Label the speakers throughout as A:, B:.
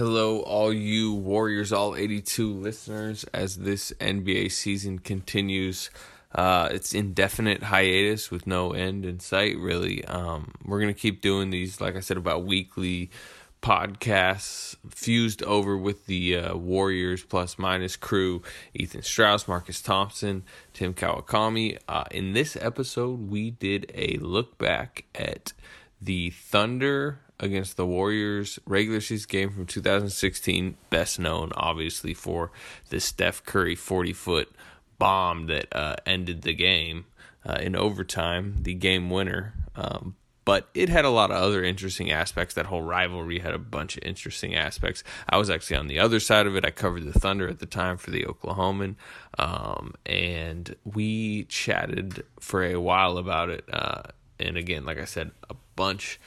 A: Hello, all you Warriors All 82 listeners, as this NBA season continues. Uh, it's indefinite hiatus with no end in sight, really. Um, we're going to keep doing these, like I said, about weekly podcasts fused over with the uh, Warriors plus minus crew Ethan Strauss, Marcus Thompson, Tim Kawakami. Uh, in this episode, we did a look back at the Thunder against the Warriors regular season game from 2016, best known obviously for the Steph Curry 40 foot bomb that uh, ended the game uh, in overtime, the game winner. Um, but it had a lot of other interesting aspects. That whole rivalry had a bunch of interesting aspects. I was actually on the other side of it. I covered the Thunder at the time for the Oklahoman, um, and we chatted for a while about it. Uh, and again, like I said, a bunch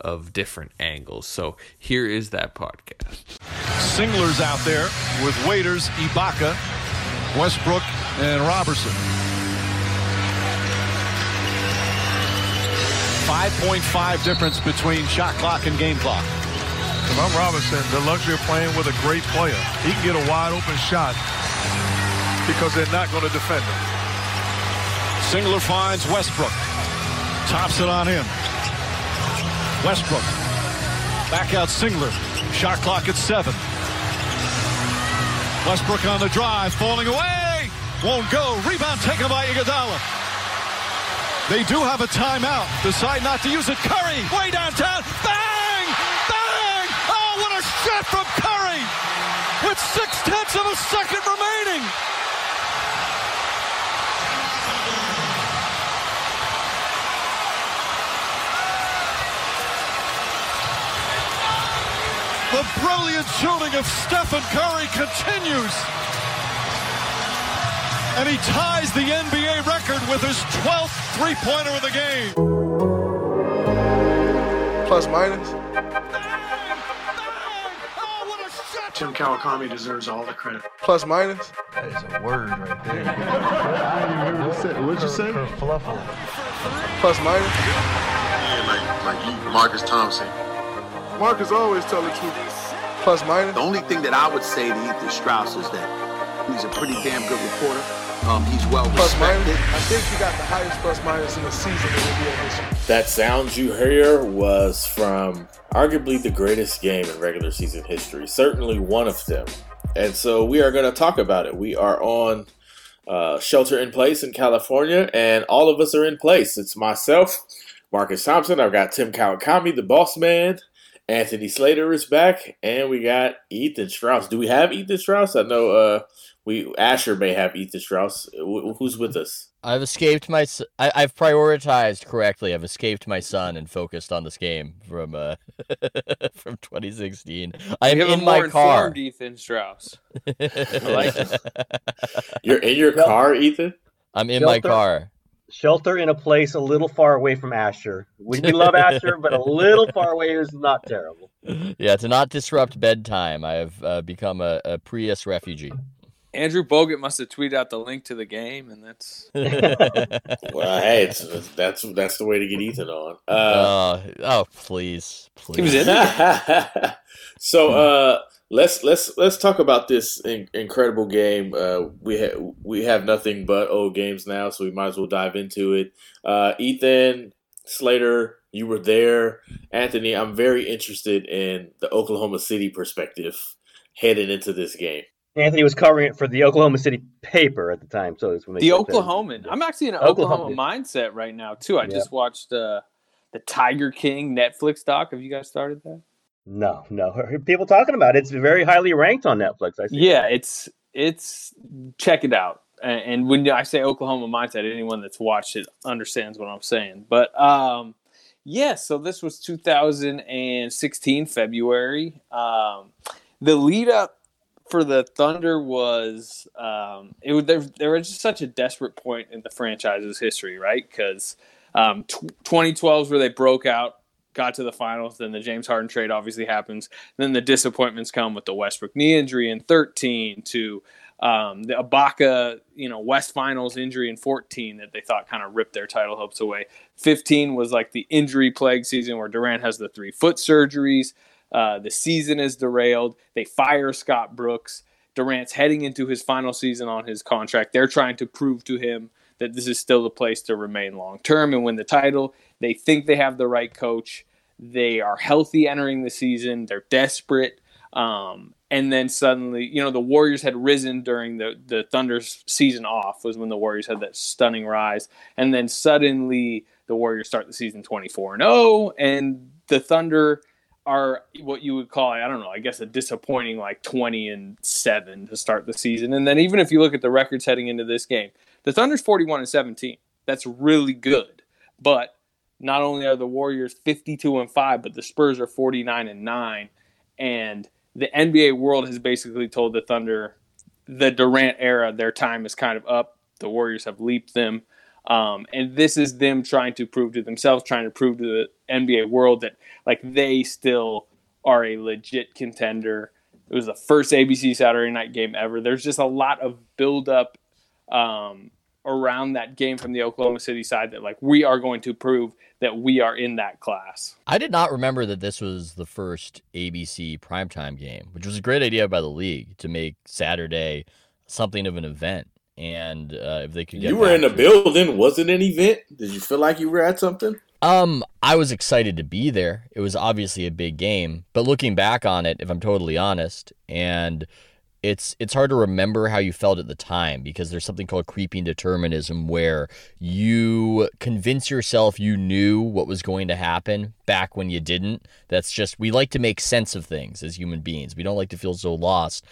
A: of different angles. So here is that podcast.
B: Singler's out there with Waiters, Ibaka, Westbrook, and Roberson. 5.5 difference between shot clock and game clock.
C: If I'm Roberson, the luxury of playing with a great player, he can get a wide open shot because they're not going to defend him.
B: Singler finds Westbrook. Tops it on him. Westbrook. Back out Singler. Shot clock at seven. Westbrook on the drive, falling away. Won't go. Rebound taken by Iguodala. They do have a timeout. Decide not to use it. Curry, way downtown. Bang! Bang! Oh, what a shot from Curry! With six tenths of a second remaining. The brilliant shooting of Stephen Curry continues. And he ties the NBA record with his 12th three pointer of the game.
D: Plus minus.
E: Tim Kawakami deserves all the credit.
D: Plus minus.
C: That is a word right there.
D: What'd you say?
C: Fluffle.
D: Plus minus.
F: Yeah, like like you, Marcus Thompson.
D: Marcus always tell the truth. Plus minus.
F: The only thing that I would say to Ethan Strauss is that he's a pretty damn good reporter. Um, he's well
D: Plus minus.
F: respected.
D: I think he got the highest plus minus in the season in the NBA history.
G: That sound you hear was from arguably the greatest game in regular season history, certainly one of them. And so we are going to talk about it. We are on uh, shelter in place in California, and all of us are in place. It's myself, Marcus Thompson. I've got Tim Kawakami, the boss man. Anthony Slater is back, and we got Ethan Strauss. Do we have Ethan Strauss? I know uh, we Asher may have Ethan Strauss. Wh- Who's with us?
H: I've escaped my. I, have prioritized correctly. I've escaped my son and focused on this game from uh from 2016. I'm
A: have
H: in
A: a
H: my
A: more
H: car.
A: Ethan Strauss. Like.
G: You're in your car, Ethan.
H: I'm in my car.
I: Shelter in a place a little far away from Asher. We, we love Asher, but a little far away is not terrible.
H: Yeah, to not disrupt bedtime, I have uh, become a, a Prius refugee.
A: Andrew Bogut must have tweeted out the link to the game, and that's
G: Well, hey, it's, that's that's the way to get Ethan on. Uh,
H: oh, oh, please, please.
A: he was in. it.
G: so uh, let's let's let's talk about this in, incredible game. Uh, we ha- we have nothing but old games now, so we might as well dive into it. Uh, Ethan Slater, you were there. Anthony, I'm very interested in the Oklahoma City perspective heading into this game.
I: Anthony was covering it for the Oklahoma City paper at the time, so it's when
A: The
I: put that-
A: Oklahoman. I'm actually in an
I: Oklahoma.
A: Oklahoma mindset right now too. I
I: Yeah.
A: just watched uh, the Tiger King Netflix doc. Have you guys started that?
I: No, no. People talking about it. It's very highly ranked on Netflix. I.
A: Yeah, it's it's check it out. And when I say Oklahoma mindset, anyone that's watched it understands what I'm saying. But um, yeah, so this was 2016 February. Um, the lead up for the Thunder was um, it was there, there was just such a desperate point in the franchise's history, right? Because um, tw 2012 is where they broke out, got to the finals. Then the James Harden trade obviously happens. Then the disappointments come with the Westbrook knee injury in 13 to um, the Ibaka, you know, West Finals injury in 14 that they thought kind of ripped their title hopes away. 15 was like the injury plague season where Durant has the three foot surgeries.
J: Uh, the season is derailed. They fire Scott Brooks. Durant's heading into his final season on his contract. They're trying to prove to him that this is still the place to remain long term and win the title. They think they have the right coach. They are healthy entering the season. They're desperate. Um, and then suddenly, you know, the Warriors had risen during the the Thunder's season off was when the Warriors had that stunning rise, and then suddenly the Warriors start the season 24 and 0 and the Thunder are what you would call I don't know, I guess a disappointing like 20 and 7 to start the season. And then even if you look at the records heading into this game, the Thunder's 41 and 17. That's really good. But not only are the Warriors 52 and 5, but the Spurs are 49 and 9 and the NBA world has basically told the Thunder the Durant era, their time is kind of up. The Warriors have leaped them. Um, and this is them trying to prove to themselves, trying to prove to the NBA world that like they still are a legit contender. It was the first ABC Saturday night game ever. There's just a lot of buildup um, around that game from the Oklahoma City side that like we are going to prove that we are in that class.
H: I did not remember that this was the first ABC primetime game, which was a great idea by the league to make Saturday something of an event. And uh, if they could get
G: you were in the building. Was it an event? Did you feel like you were at something?
H: Um i was excited to be there. It was obviously a big game. But looking back on it if i'm totally honest and it's it's hard to remember how you felt at the time because there's something called creeping determinism where you convince yourself you knew what was going to happen back when you didn't. That's just we like to make sense of things as human beings. We don't like to feel so lost.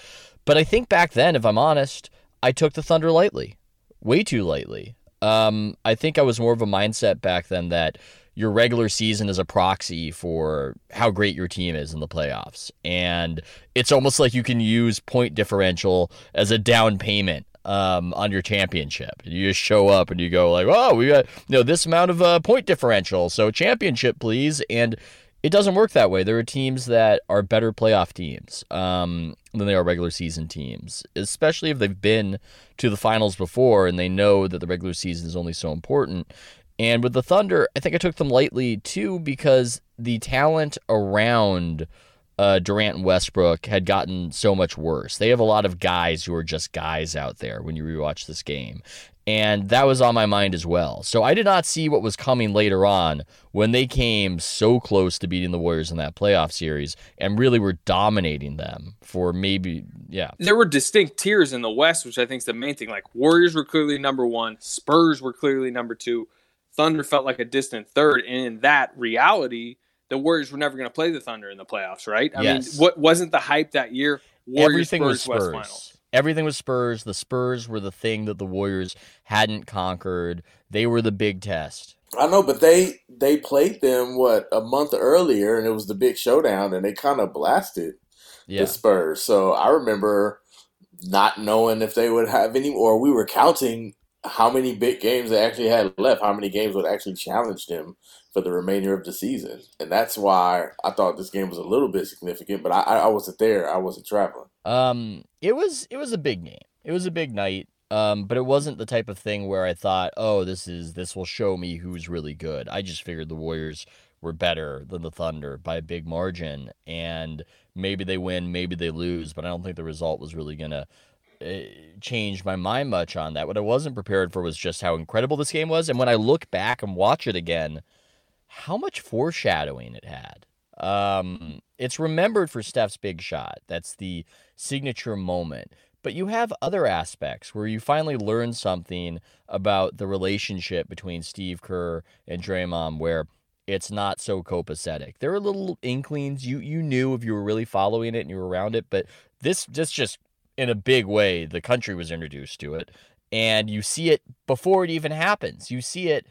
H: But i think back then if i'm honest I took the Thunder lightly, way too lightly. Um, I think I was more of a mindset back then that your regular season is a proxy for how great your team is in the playoffs. And it's almost like you can use point differential as a down payment um, on your championship. You just show up and you go like, "Oh, we got you know this amount of uh, point differential, so championship, please." And it doesn't work that way. There are teams that are better playoff teams um, than they are regular season teams, especially if they've been to the finals before and they know that the regular season is only so important. And with the Thunder, I think I took them lightly too because the talent around uh, Durant and Westbrook had gotten so much worse. They have a lot of guys who are just guys out there when you rewatch this game. And that was on my mind as well. So I did not see what was coming later on when they came so close to beating the Warriors in that playoff series and really were dominating them for maybe, yeah.
J: There were distinct tiers in the West, which I think is the main thing. Like Warriors were clearly number one, Spurs were clearly number two, Thunder felt like a distant third. And in that reality, the Warriors were never going to play the Thunder in the playoffs, right? I
H: yes.
J: mean, what wasn't the hype that year?
H: Warriors, Everything Spurs, was Spurs. West Finals everything was Spurs. The Spurs were the thing that the Warriors hadn't conquered. They were the big test.
G: I know, but they they played them what a month earlier, and it was the big showdown, and they kind of blasted yeah. the Spurs. So I remember not knowing if they would have any, or we were counting how many big games they actually had left, how many games would actually challenge them for the remainder of the season, and that's why I thought this game was a little bit significant. But I, I wasn't there; I wasn't traveling.
H: Um, it was it was a big game. It was a big night. Um, but it wasn't the type of thing where I thought, oh, this is this will show me who's really good. I just figured the Warriors were better than the Thunder by a big margin, and maybe they win, maybe they lose, but I don't think the result was really gonna uh, change my mind much on that. What I wasn't prepared for was just how incredible this game was, and when I look back and watch it again, how much foreshadowing it had. Um, it's remembered for Steph's big shot. That's the signature moment. But you have other aspects where you finally learn something about the relationship between Steve Kerr and Draymond, where it's not so copacetic. There are little inklings you you knew if you were really following it and you were around it, but this this just in a big way the country was introduced to it, and you see it before it even happens. You see it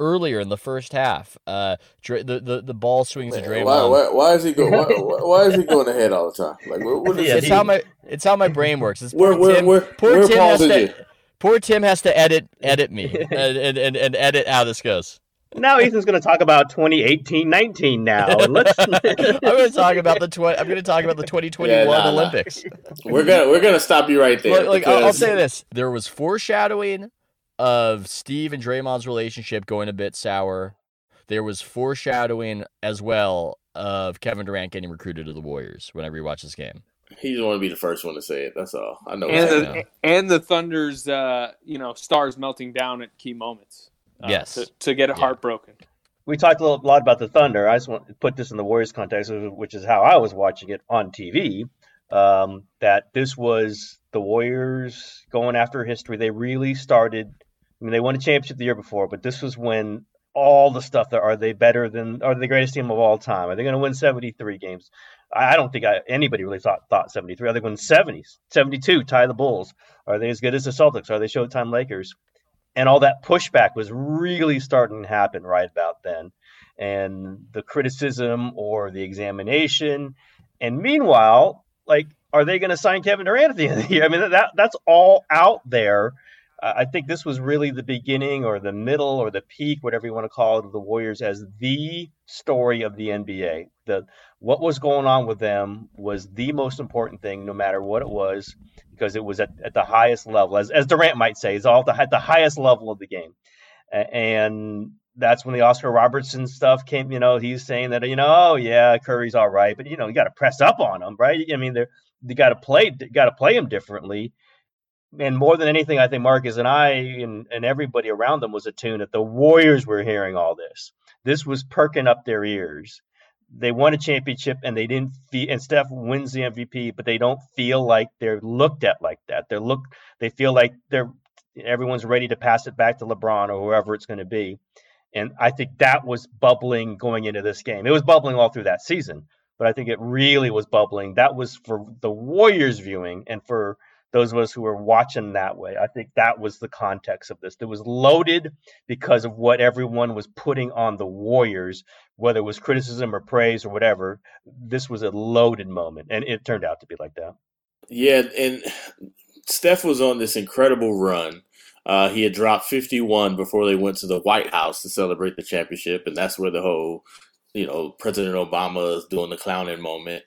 H: earlier in the first half. Uh, the the, the ball swings Man, to Draymond.
G: Why, why, why, is he going? Why, why, is he going ahead all the time? Like, what, what
H: yeah, it's
G: he?
H: how my it's how my brain works. It's poor where, Tim, where, poor where Tim has to, poor Tim has to edit edit me and, and, and, and edit how this goes.
I: Now Ethan's going to talk about 2018-19 now. Let's... I'm
H: going to talk about the 20. I'm going to talk about the 2021 yeah, nah, Olympics. Nah.
G: We're gonna we're gonna stop you right there.
H: Like, like because... I'll, I'll say this: there was foreshadowing of Steve and Draymond's relationship going a bit sour. There was foreshadowing as well of Kevin Durant getting recruited to the Warriors when I rewatch this game.
G: He just want to be the first one to say it. That's all. I know.
J: And the, and the Thunder's, uh, you know, stars melting down at key moments. Uh,
H: Yes.
J: To, to get a
H: Yeah.
J: heart broken.
I: we talked a little, lot about the Thunder. I just want to put this in the Warriors context, which is how I was watching it on TV. Um, that this was the Warriors going after history. They really started. I mean, they won a championship the year before, but this was when all the stuff that are they better than are they the greatest team of all time? Are they going to win 73 games? I I don't think I, anybody really thought thought 73. Are they going 70s, 72, tie the Bulls? Are they as good as the Celtics? Are they Showtime Lakers? And all that pushback was really starting to happen right about then. And the criticism or the examination and meanwhile like are they going to sign kevin durant at the end of the year? I mean that that's all out there i think this was really the beginning or the middle or the peak whatever you want to call it of the warriors as the story of the nba the what was going on with them was the most important thing no matter what it was because it was at, at the highest level, as, as Durant might say, is all at the, at the highest level of the game. And that's when the Oscar Robertson stuff came. You know, he's saying that, you know, oh yeah, Curry's all right, but you know, you got to press up on him, right? I mean, they're, you got to play, got to play him differently. And more than anything, I think Marcus and I and, and everybody around them was attuned that the Warriors were hearing all this. This was perking up their ears they won a championship and they didn't feel and Steph wins the MVP, but they don't feel like they're looked at like that. They're look they feel like they're everyone's ready to pass it back to LeBron or whoever it's going to be. And I think that was bubbling going into this game. It was bubbling all through that season, but I think it really was bubbling. That was for the Warriors viewing and for those of us who were watching that way. I think that was the context of this. It was loaded because of what everyone was putting on the Warriors, whether it was criticism or praise or whatever. This was a loaded moment, and it turned out to be like that.
G: Yeah, and Steph was on this incredible run. Uh, he had dropped 51 before they went to the White House to celebrate the championship, and that's where the whole, you know, President Obama is doing the clowning moment.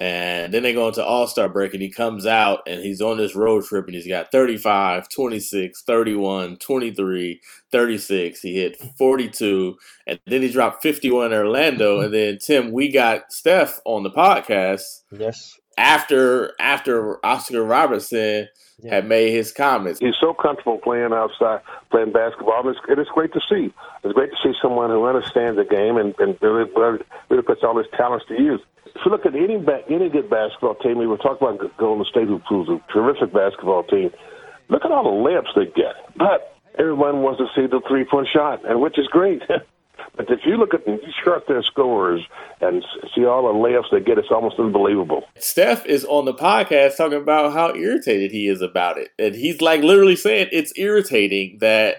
G: And then they go into All Star break, and he comes out and he's on this road trip, and he's got 35, 26, 31, 23, 36. He hit 42, and then he dropped 51 in Orlando. And then, Tim, we got Steph on the podcast
I: Yes.
G: After after Oscar Robertson
I: Yeah.
G: had made his comments.
K: He's so comfortable playing outside, playing basketball, and it's, it's great to see. It's great to see someone who understands the game and, and really, really really puts all his talents to use. If you look at any ba- any good basketball team, we were talking about Golden State, who who's a terrific basketball team. Look at all the layups they get, but everyone wants to see the three point shot, and which is great. but if you look at you chart their scores and see all the layups they get, it's almost unbelievable.
G: Steph is on the podcast talking about how irritated he is about it. And he's like literally saying it's irritating that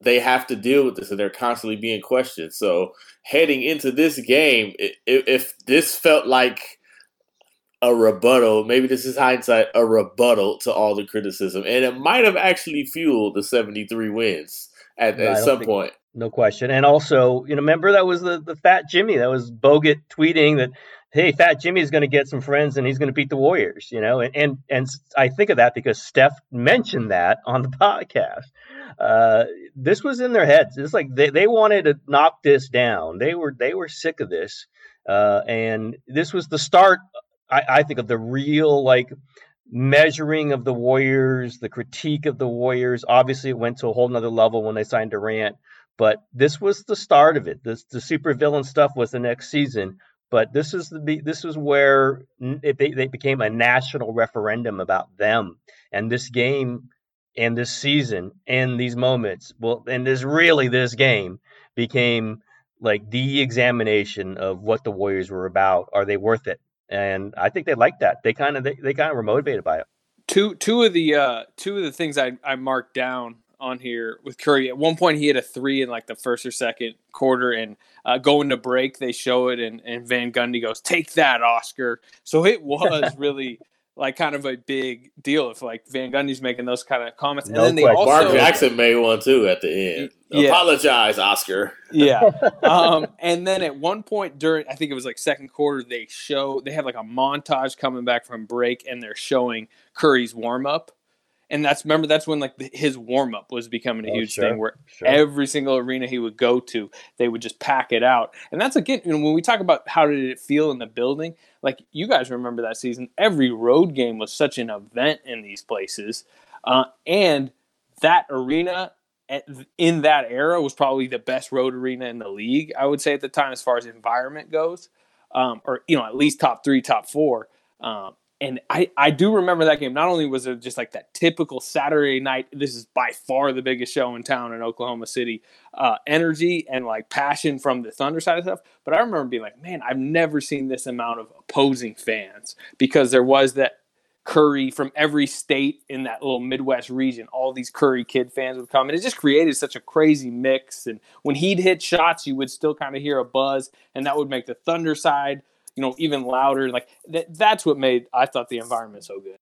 G: they have to deal with this and they're constantly being questioned. So heading into this game, i- i- if this felt like a rebuttal, maybe this is hindsight, a rebuttal to all the criticism. And it might have actually fueled the 73 wins at,
I: Yeah, I
G: at some
I: think-
G: point.
I: No question. And also, you know, remember that was the, the Fat Jimmy. That was Bogut tweeting that, hey, Fat Jimmy is going to get some friends and he's going to beat the Warriors, you know? And, and, and I think of that because Steph mentioned that on the podcast. Uh, this was in their heads. It's like they, they wanted to knock this down. They were, they were sick of this. Uh, and this was the start, I, I think, of the real, like, measuring of the Warriors, the critique of the Warriors. Obviously, it went to a whole nother level when they signed Durant but this was the start of it. This the supervillain stuff was the next season, but this is the this is where it, they, they became a national referendum about them and this game and this season and these moments. Well, and this really this game became like the examination of what the Warriors were about. Are they worth it? And I think they liked that. They kind of they, they kind of were motivated by it.
J: two two of the uh two of the things I, I marked down on here with Curry. At one point, he had a three in like the first or second quarter, and uh, going to break, they show it, and, and Van Gundy goes, "Take that, Oscar." So it was really like kind of a big deal if like Van Gundy's making those kind of comments,
I: No
J: and then they
I: question.
J: also
G: Mark Jackson made one too at the end.
J: Yeah.
G: Apologize, Oscar.
J: yeah. Um, and then at one point during, I think it was like second quarter, they show they have like a montage coming back from break, and they're showing Curry's warm up, and that's remember that's when like the, his warm up was becoming a
I: Oh,
J: huge
I: sure,
J: thing where
I: sure.
J: every single arena he would go to they would just pack it out. And that's again you know, when we talk about how did it feel in the building like you guys remember that season. Every road game was such an event in these places. Uh, and that arena at, in that era was probably the best road arena in the league i would say at the time as far as environment goes. Um, or you know at least top three top four. Um, and I, I do remember that game. Not only was it just like that typical Saturday night, this is by far the biggest show in town in Oklahoma City, uh, energy and like passion from the Thunder side of stuff. But I remember being like, man, I've never seen this amount of opposing fans because there was that Curry from every state in that little Midwest region. All these Curry kid fans would come, and it just created such a crazy mix. And when he'd hit shots, you would still kind of hear a buzz, and that would make the Thunder side you know, even louder. Like that, that's what made I thought the environment so good.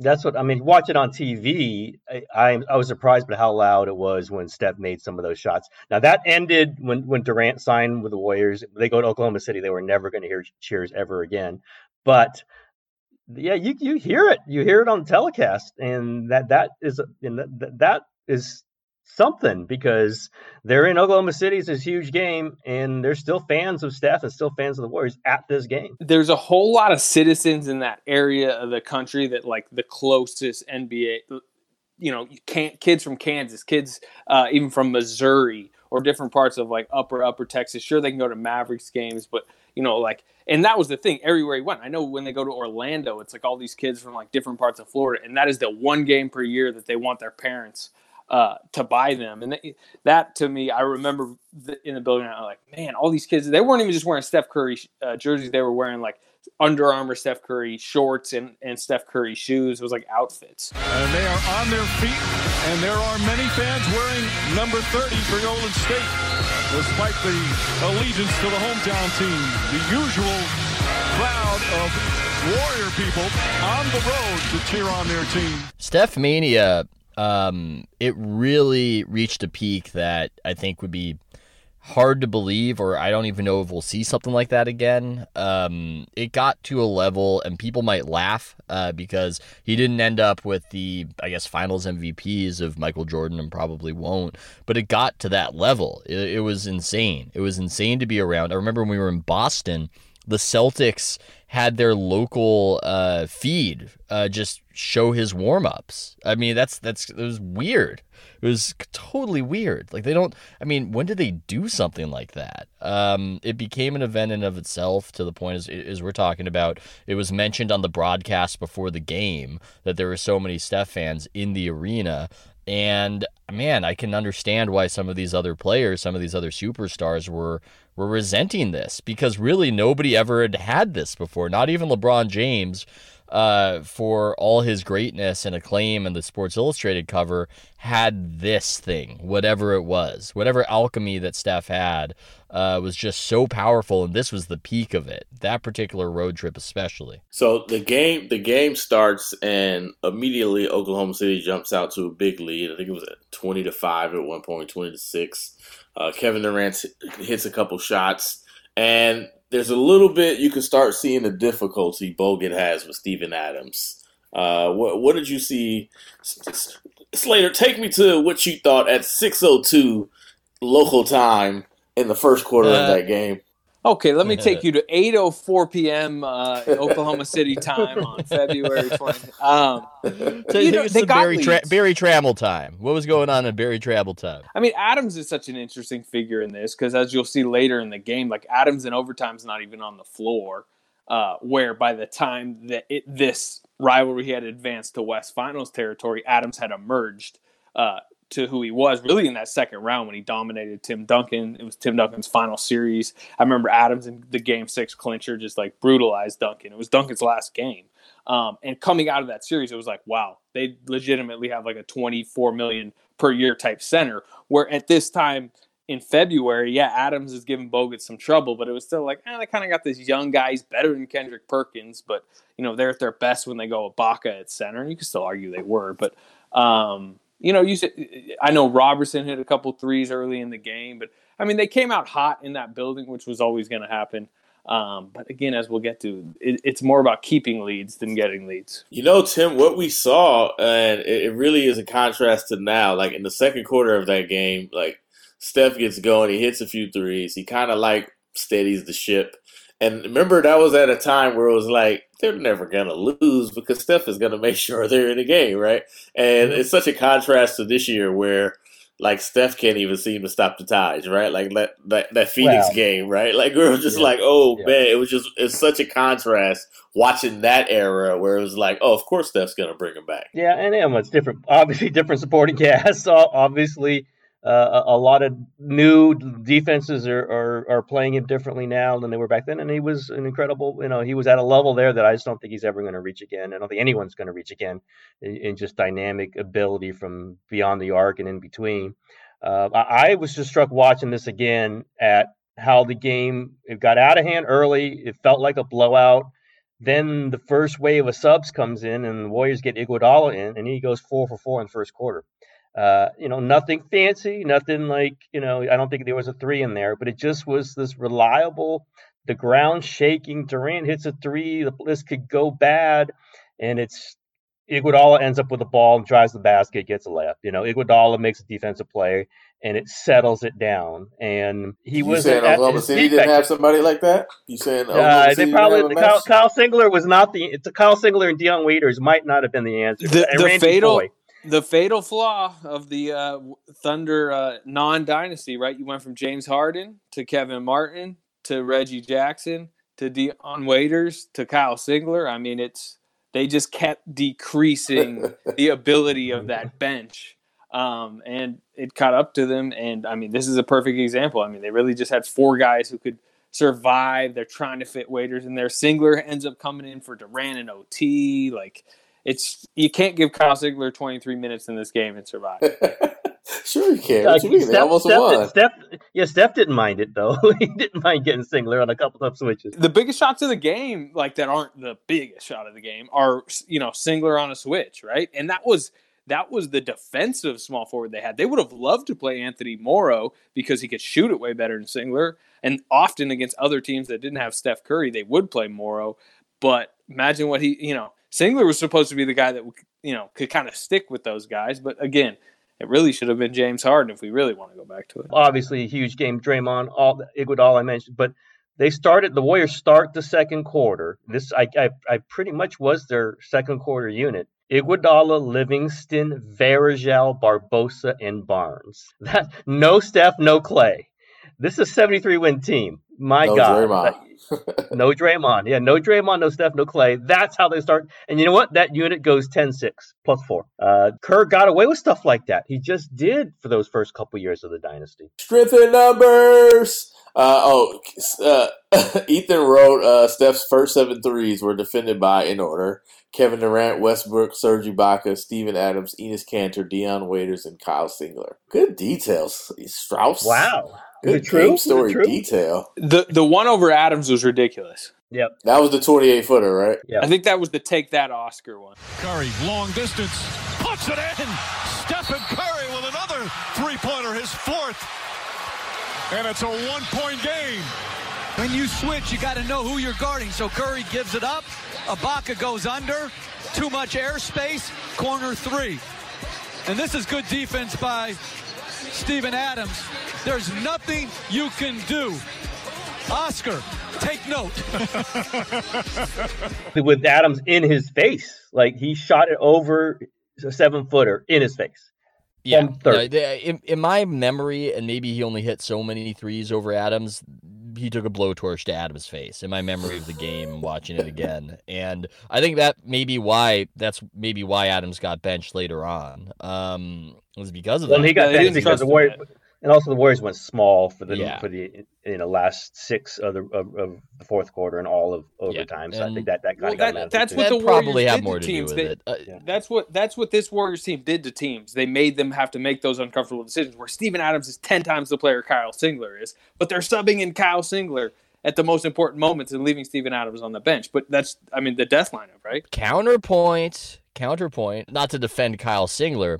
I: That's what I mean. Watch it on TV. I, I I was surprised by how loud it was when Steph made some of those shots. Now that ended when when Durant signed with the Warriors. They go to Oklahoma City. They were never going to hear cheers ever again. But yeah, you you hear it. You hear it on telecast, and that that is and that, that is something because they're in Oklahoma City. It's a huge game, and they're still fans of Steph and still fans of the Warriors at this game.
J: There's a whole lot of citizens in that area of the country that like the closest NBA. You know, can't kids from Kansas, kids uh, even from Missouri or different parts of like upper upper Texas. Sure, they can go to Mavericks games, but you know, like, and that was the thing. Everywhere he went, I know when they go to Orlando, it's like all these kids from like different parts of Florida, and that is the one game per year that they want their parents uh, to buy them. And that, that, to me, I remember the, in the building, I'm like, man, all these kids, they weren't even just wearing Steph Curry uh, jerseys. They were wearing like Under Armour Steph Curry shorts and, and Steph Curry shoes. It was like outfits.
B: And they are on their feet, and there are many fans wearing number 30 for Golden State, despite the allegiance to the hometown team. The usual crowd of Warrior people on the road to cheer on their team.
H: Steph Mania um, it really reached a peak that I think would be hard to believe, or I don't even know if we'll see something like that again. Um, it got to a level, and people might laugh uh, because he didn't end up with the, I guess, finals MVPs of Michael Jordan and probably won't, but it got to that level. It, it was insane. It was insane to be around. I remember when we were in Boston, the Celtics had their local uh, feed uh, just show his warm ups. I mean, that's that's it was weird. It was totally weird. Like they don't. I mean, when did they do something like that? Um, it became an event in of itself to the point as, as we're talking about. It was mentioned on the broadcast before the game that there were so many Steph fans in the arena. And man, I can understand why some of these other players, some of these other superstars were were resenting this because really nobody ever had had this before. Not even LeBron James, uh, for all his greatness and acclaim and the Sports Illustrated cover, had this thing, whatever it was, whatever alchemy that Steph had, uh, was just so powerful, and this was the peak of it. That particular road trip, especially.
G: So the game, the game starts, and immediately Oklahoma City jumps out to a big lead. I think it was twenty to five at one point, twenty to six. Uh, Kevin Durant hits a couple shots, and there's a little bit you can start seeing the difficulty Bogut has with Steven Adams. Uh, what what did you see, Slater? Take me to what you thought at 6:02 local time in the first quarter
J: Uh,
G: of that game.
J: Okay, let me take you to 8:04 p.m. Uh, Oklahoma City time on February 20th. Um,
H: So
J: you know, they got
H: Berry, Tra- Berry Tramel time. What was going on in Berry Tramel time?
J: I mean, Adams is such an interesting figure in this because, as you'll see later in the game, like Adams in overtime's not even on the floor. Uh, where by the time that it, this rivalry had advanced to West Finals territory, Adams had emerged uh, to who he was really in that second round when he dominated Tim Duncan. It was Tim Duncan's final series. I remember Adams in the game six clincher just like brutalized Duncan. It was Duncan's last game. Um, and coming out of that series, it was like, wow, they legitimately have like a 24 million per year type center. Where at this time in February, yeah, Adams is giving Bogut some trouble, but it was still like, eh, they kind of got this young guy. He's better than Kendrick Perkins, but you know they're at their best when they go with Ibaka at center, and you can still argue they were, but um, you know, you said, I know Roberson hit a couple threes early in the game, but I mean they came out hot in that building, which was always going to happen. Um, but again, as we'll get to, it, it's more about keeping leads than getting leads.
G: You know, Tim, what we saw, and it, it really is a contrast to now. Like in the second quarter of that game, like Steph gets going, he hits a few threes, he kind of like steadies the ship. And remember, that was at a time where it was like they're never gonna lose because Steph is gonna make sure they're in the game, right? And mm-hmm. it's such a contrast to this year where like Steph can't even seem to stop the ties, right? Like that that, that Phoenix
I: Wow.
G: game, right? Like we were just
I: Yeah.
G: like, oh
I: Yeah.
G: man, it was just it's such a contrast watching that era where it was like, oh, of course Steph's gonna bring him back.
I: Yeah, and it's different. Obviously, different supporting cast. So obviously, uh, a, lot of new defenses are, are are playing him differently now than they were back then. And he was an incredible. You know, he was at a level there that I just don't think he's ever going to reach again. I don't think anyone's going to reach again in, in just dynamic ability from beyond the arc and in between. Uh, I, I was just struck watching this again at how the game it got out of hand early. It felt like a blowout. Then the first wave of subs comes in, and the Warriors get Iguodala in, and he goes four for four in the first quarter. Uh, you know, nothing fancy, nothing like you know. I don't think there was a three in there, but it just was this reliable, the ground shaking. Durant hits a three, the list could go bad, and it's Iguodala ends up with the ball and drives the basket, gets a layup. You know, Iguodala makes a defensive play, and it settles it down. And he
G: you
I: was
G: saying
I: at
G: Oklahoma City
I: peak
G: didn't have somebody like that? You saying Oklahoma
I: uh,
G: City
I: they
G: didn't
I: probably
G: have a
I: Kyle. Kyle Singler was not the it's Kyle Singler and Dion Waiters might not have been the answer.
J: The, the fatal,
I: Foye.
J: The fatal flaw of the uh, Thunder uh, non-dynasty, right? You went from James Harden to Kevin Martin to Reggie Jackson to Dion Waiters to Kyle Singler. I mean, it's they just kept decreasing the ability of that bench, um, and it caught up to them. And I mean, this is a perfect example. I mean, they really just had four guys who could survive. They're trying to fit Waiters in there. Singler ends up coming in for Durant and OT. Like it's you can't give Kyle Singler 23 minutes in this game and survive.
G: sure you can.
I: Uh,
G: What you
I: Steph,
G: almost
I: Steph,
G: won.
I: Steph, yeah, Steph didn't mind it though. he didn't mind getting Singler on a couple of switches.
J: the biggest shots of the game, like that aren't the biggest shot of the game, are you know Singler on a switch, right? And that was that was the defensive small forward they had. They would have loved to play Anthony Morrow because he could shoot it way better than Singler. And often against other teams that didn't have Steph Curry, they would play Morrow. But imagine what he, you know, Singler was supposed to be the guy that you know could kind of stick with those guys. But again, it really should have been James Harden if we really want to go back to it.
I: Obviously, a huge game. Draymond, all Iguodala I mentioned, but they started the Warriors start the second quarter. This I I, I pretty much was their second quarter unit. Iguodala, Livingston, Varejao, Barbosa, and Barnes. That no Steph, no Clay. This is a 73 win team. My
G: No
I: God.
G: Draymond.
I: No Draymond. Yeah, no Draymond, no Steph, no Clay. That's how they start. And you know what? That unit goes 10 6 plus four. Uh, Kerr got away with stuff like that. He just did for those first couple years of the dynasty.
G: Strength in numbers. Uh, oh, uh, Ethan wrote uh, Steph's first seven threes were defended by, in order, Kevin Durant, Westbrook, Serge Ibaka, Steven Adams, Enes Kanter, Dion Waiters, and Kyle Singler. Good details. Strauss.
I: Wow. Is
G: Good
I: it true?
G: game
I: it
G: story
I: true?
G: detail.
J: The the one over Adams was ridiculous.
I: Yep.
G: That was the 28 footer, right?
I: Yeah.
J: I think that was the take that Oscar one.
B: Curry, long distance, puts it in. Stephen Curry with another three-pointer, his fourth. And it's a one-point game.
L: When you switch, you got to know who you're guarding. So Curry gives it up. Ibaka goes under. Too much airspace. Corner three. And this is good defense by Steven Adams. There's nothing you can do. Oscar, take note.
I: With Adams in his face. Like he shot it over a seven footer in his face.
H: Yeah,
I: From third.
H: in, in my memory, and maybe he only hit so many threes over Adams. He took a blowtorch to Adams' face in my memory of the game, watching it again, and I think that maybe why that's maybe why Adams got benched later on. Um, was because of
I: Well,
H: that.
I: he got
J: Yeah, they
I: that
J: didn't
I: because
J: trust
I: the Warriors,
J: yet.
I: And also the Warriors went small for the
H: Yeah.
I: for the you know last six of the of, of the fourth quarter and all of overtime. so I think that that kind
J: Well,
I: of got
J: that,
I: him
J: that's what
I: team.
J: the
H: That probably
J: Warriors
H: had
J: did
H: more to do
J: teams.
H: with
J: They-
H: it. Uh,
I: Yeah.
J: That's what that's what this Warriors team did to teams. They made them have to make those uncomfortable decisions. Where Steven Adams is ten times the player Kyle Singler is, but they're subbing in Kyle Singler at the most important moments and leaving Steven Adams on the bench. But that's I mean the death lineup, right?
H: counterpoint, counterpoint. Not to defend Kyle Singler,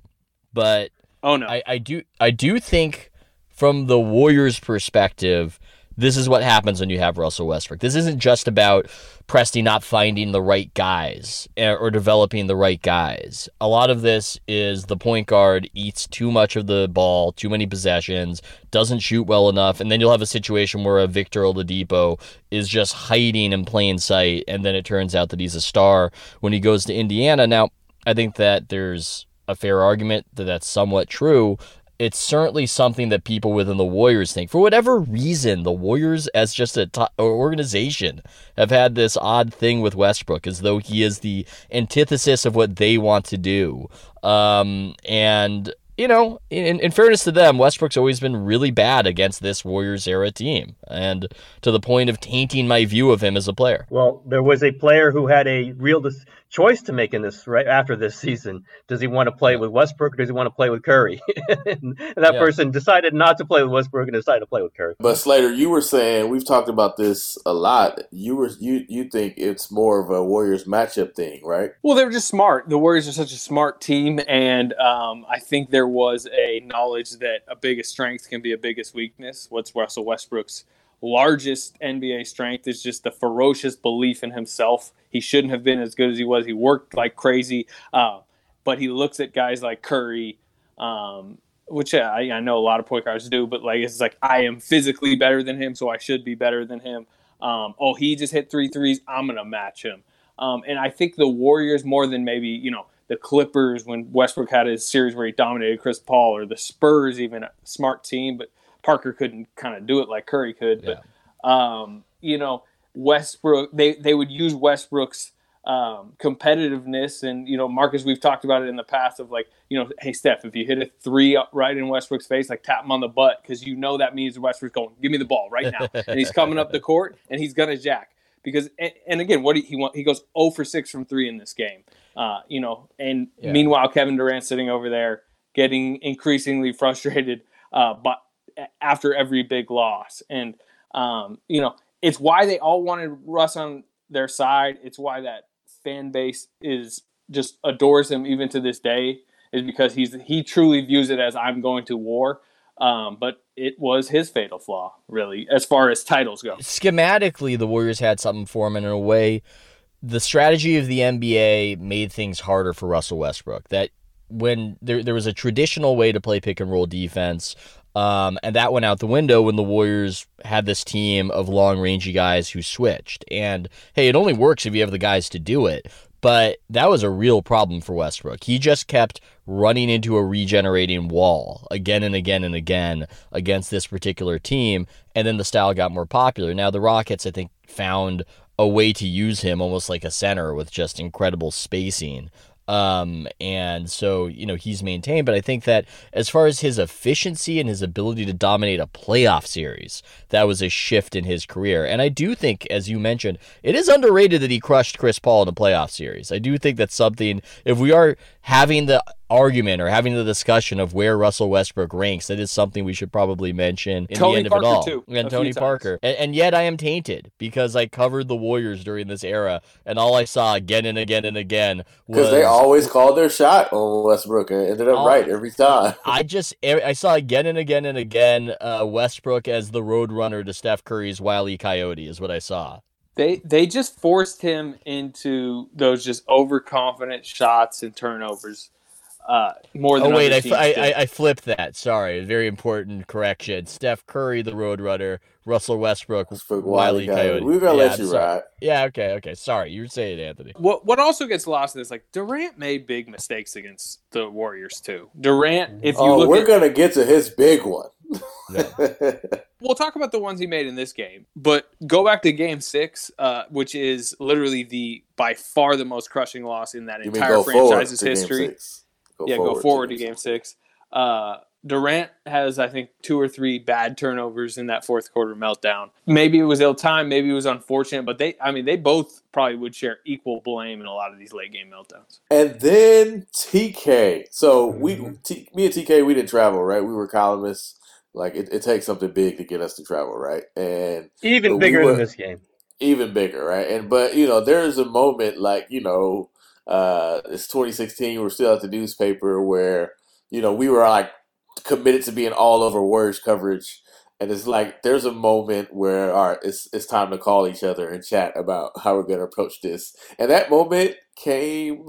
H: but
J: Oh no,
H: I, I do I do think from the Warriors' perspective, this is what happens when you have Russell Westbrook. This isn't just about Presti not finding the right guys eh, or developing the right guys. A lot of this is the point guard eats too much of the ball, too many possessions, doesn't shoot well enough, and then you'll have a situation where a Victor Oladipo is just hiding in plain sight, and then it turns out that he's a star when he goes to Indiana. Now, I think that there's a fair argument that that's somewhat true, it's certainly something that people within the Warriors think. For whatever reason, the Warriors, as just a t- organization, have had this odd thing with Westbrook, as though he is the antithesis of what they want to do. Um, and you know, in, in fairness to them, Westbrook's always been really bad against this Warriors era team, and to the point of tainting my view of him as a player.
I: Well, there was a player who had a real dis- choice to make in this right after this season. Does he want to play with Westbrook or does he want to play with Curry? and that yeah. person decided not to play with Westbrook and decided to play with Curry.
G: But Slater, you were saying we've talked about this a lot. You were you you think it's more of a Warriors matchup thing, right?
J: Well, they're just smart. The Warriors are such a smart team, and um, I think there was a knowledge that a biggest strength can be a biggest weakness. What's Russell Westbrook's largest NBA strength is just the ferocious belief in himself. He shouldn't have been as good as he was. He worked like crazy, uh, but he looks at guys like Curry, um, which I, I, know a lot of point guards do, but like it's like I am physically better than him, so I should be better than him. Um, oh, he just hit three threes. I'm gonna match him. Um, and I think the Warriors more than maybe you know the Clippers when Westbrook had his series where he dominated Chris Paul, or the Spurs, even a smart team, but Parker couldn't kind of do it like Curry could, but yeah. um, you know Westbrook they they would use Westbrook's um, competitiveness and you know Marcus we've talked about it in the past of like you know hey Steph if you hit a three right in Westbrook's face like tap him on the butt because you know that means Westbrook's going give me the ball right now and he's coming up the court and he's gonna jack because and, and again what he, he want he goes 0 for 6 from 3 in this game uh, you know and yeah. meanwhile Kevin Durant sitting over there getting increasingly frustrated uh, but after every big loss. And, um, you know, it's why they all wanted Russ on their side. It's why that fan base is just adores him even to this day is because he's he truly views it as I'm going to war. Um, but it was his fatal flaw, really, as far as titles go.
H: Schematically, the Warriors had something for him, and in a way, the strategy of the NBA made things harder for Russell Westbrook. That when there there was a traditional way to play pick and roll defense, um, and that went out the window when the Warriors had this team of long rangey guys who switched. And hey, it only works if you have the guys to do it. But that was a real problem for Westbrook. He just kept running into a regenerating wall again and again and again against this particular team. And then the style got more popular. Now, the Rockets, I think, found a way to use him almost like a center with just incredible spacing. Um, and so, you know, he's maintained. But I think that as far as his efficiency and his ability to dominate a playoff series, that was a shift in his career. And I do think, as you mentioned, it is underrated that he crushed Chris Paul in a playoff series. I do think that's something, if we are having the argument or having the discussion of where Russell Westbrook ranks, that is something we should probably mention in
J: Tony
H: the end
J: Parker
H: of it all.
J: Too,
H: and Tony Parker. And, and, yet I am tainted because I covered the Warriors during this era, and all I saw again and again and again
G: because they always called their shot on Westbrook and ended up right every time.
H: I just I saw again and again and again uh, Westbrook as the road runner to Steph Curry's Wiley Coyote is what I saw.
J: They they just forced him into those just overconfident shots and turnovers uh, more than.
H: Oh wait,
J: I,
H: I, I, flipped that. Sorry, very important correction. Steph Curry, the Roadrunner, Russell Westbrook, Westbrook Wiley Coyote.
G: We're gonna yeah, let you ride.
H: Yeah, okay, okay. Sorry, you were saying Anthony.
J: What what also gets lost in this, like Durant made big mistakes against the Warriors too. Durant, if you
G: oh,
J: look,
G: we're
J: at,
G: gonna get to his big one.
J: we'll talk about the ones he made in this game, but go back to Game Six, uh, which is literally the by far the most crushing loss in that
G: you
J: entire franchise's history go yeah, forward go forward to, to game six. Uh, Durant has, I think, two or three bad turnovers in that fourth quarter meltdown. Maybe it was ill time, maybe it was unfortunate, but they, I mean, they both probably would share equal blame in a lot of these late game meltdowns.
G: And then TK. So we, T, me and TK, we didn't travel, right? We were columnists. Like it, it takes something big to get us to travel, right? And
I: even bigger we were, than this game.
G: Even bigger, right? And but you know, there's a moment like you know uh, it's 2016. We're still at the newspaper where you know we were like committed to being all over Warriors coverage, and it's like there's a moment where right, it's it's time to call each other and chat about how we're going to approach this. And that moment came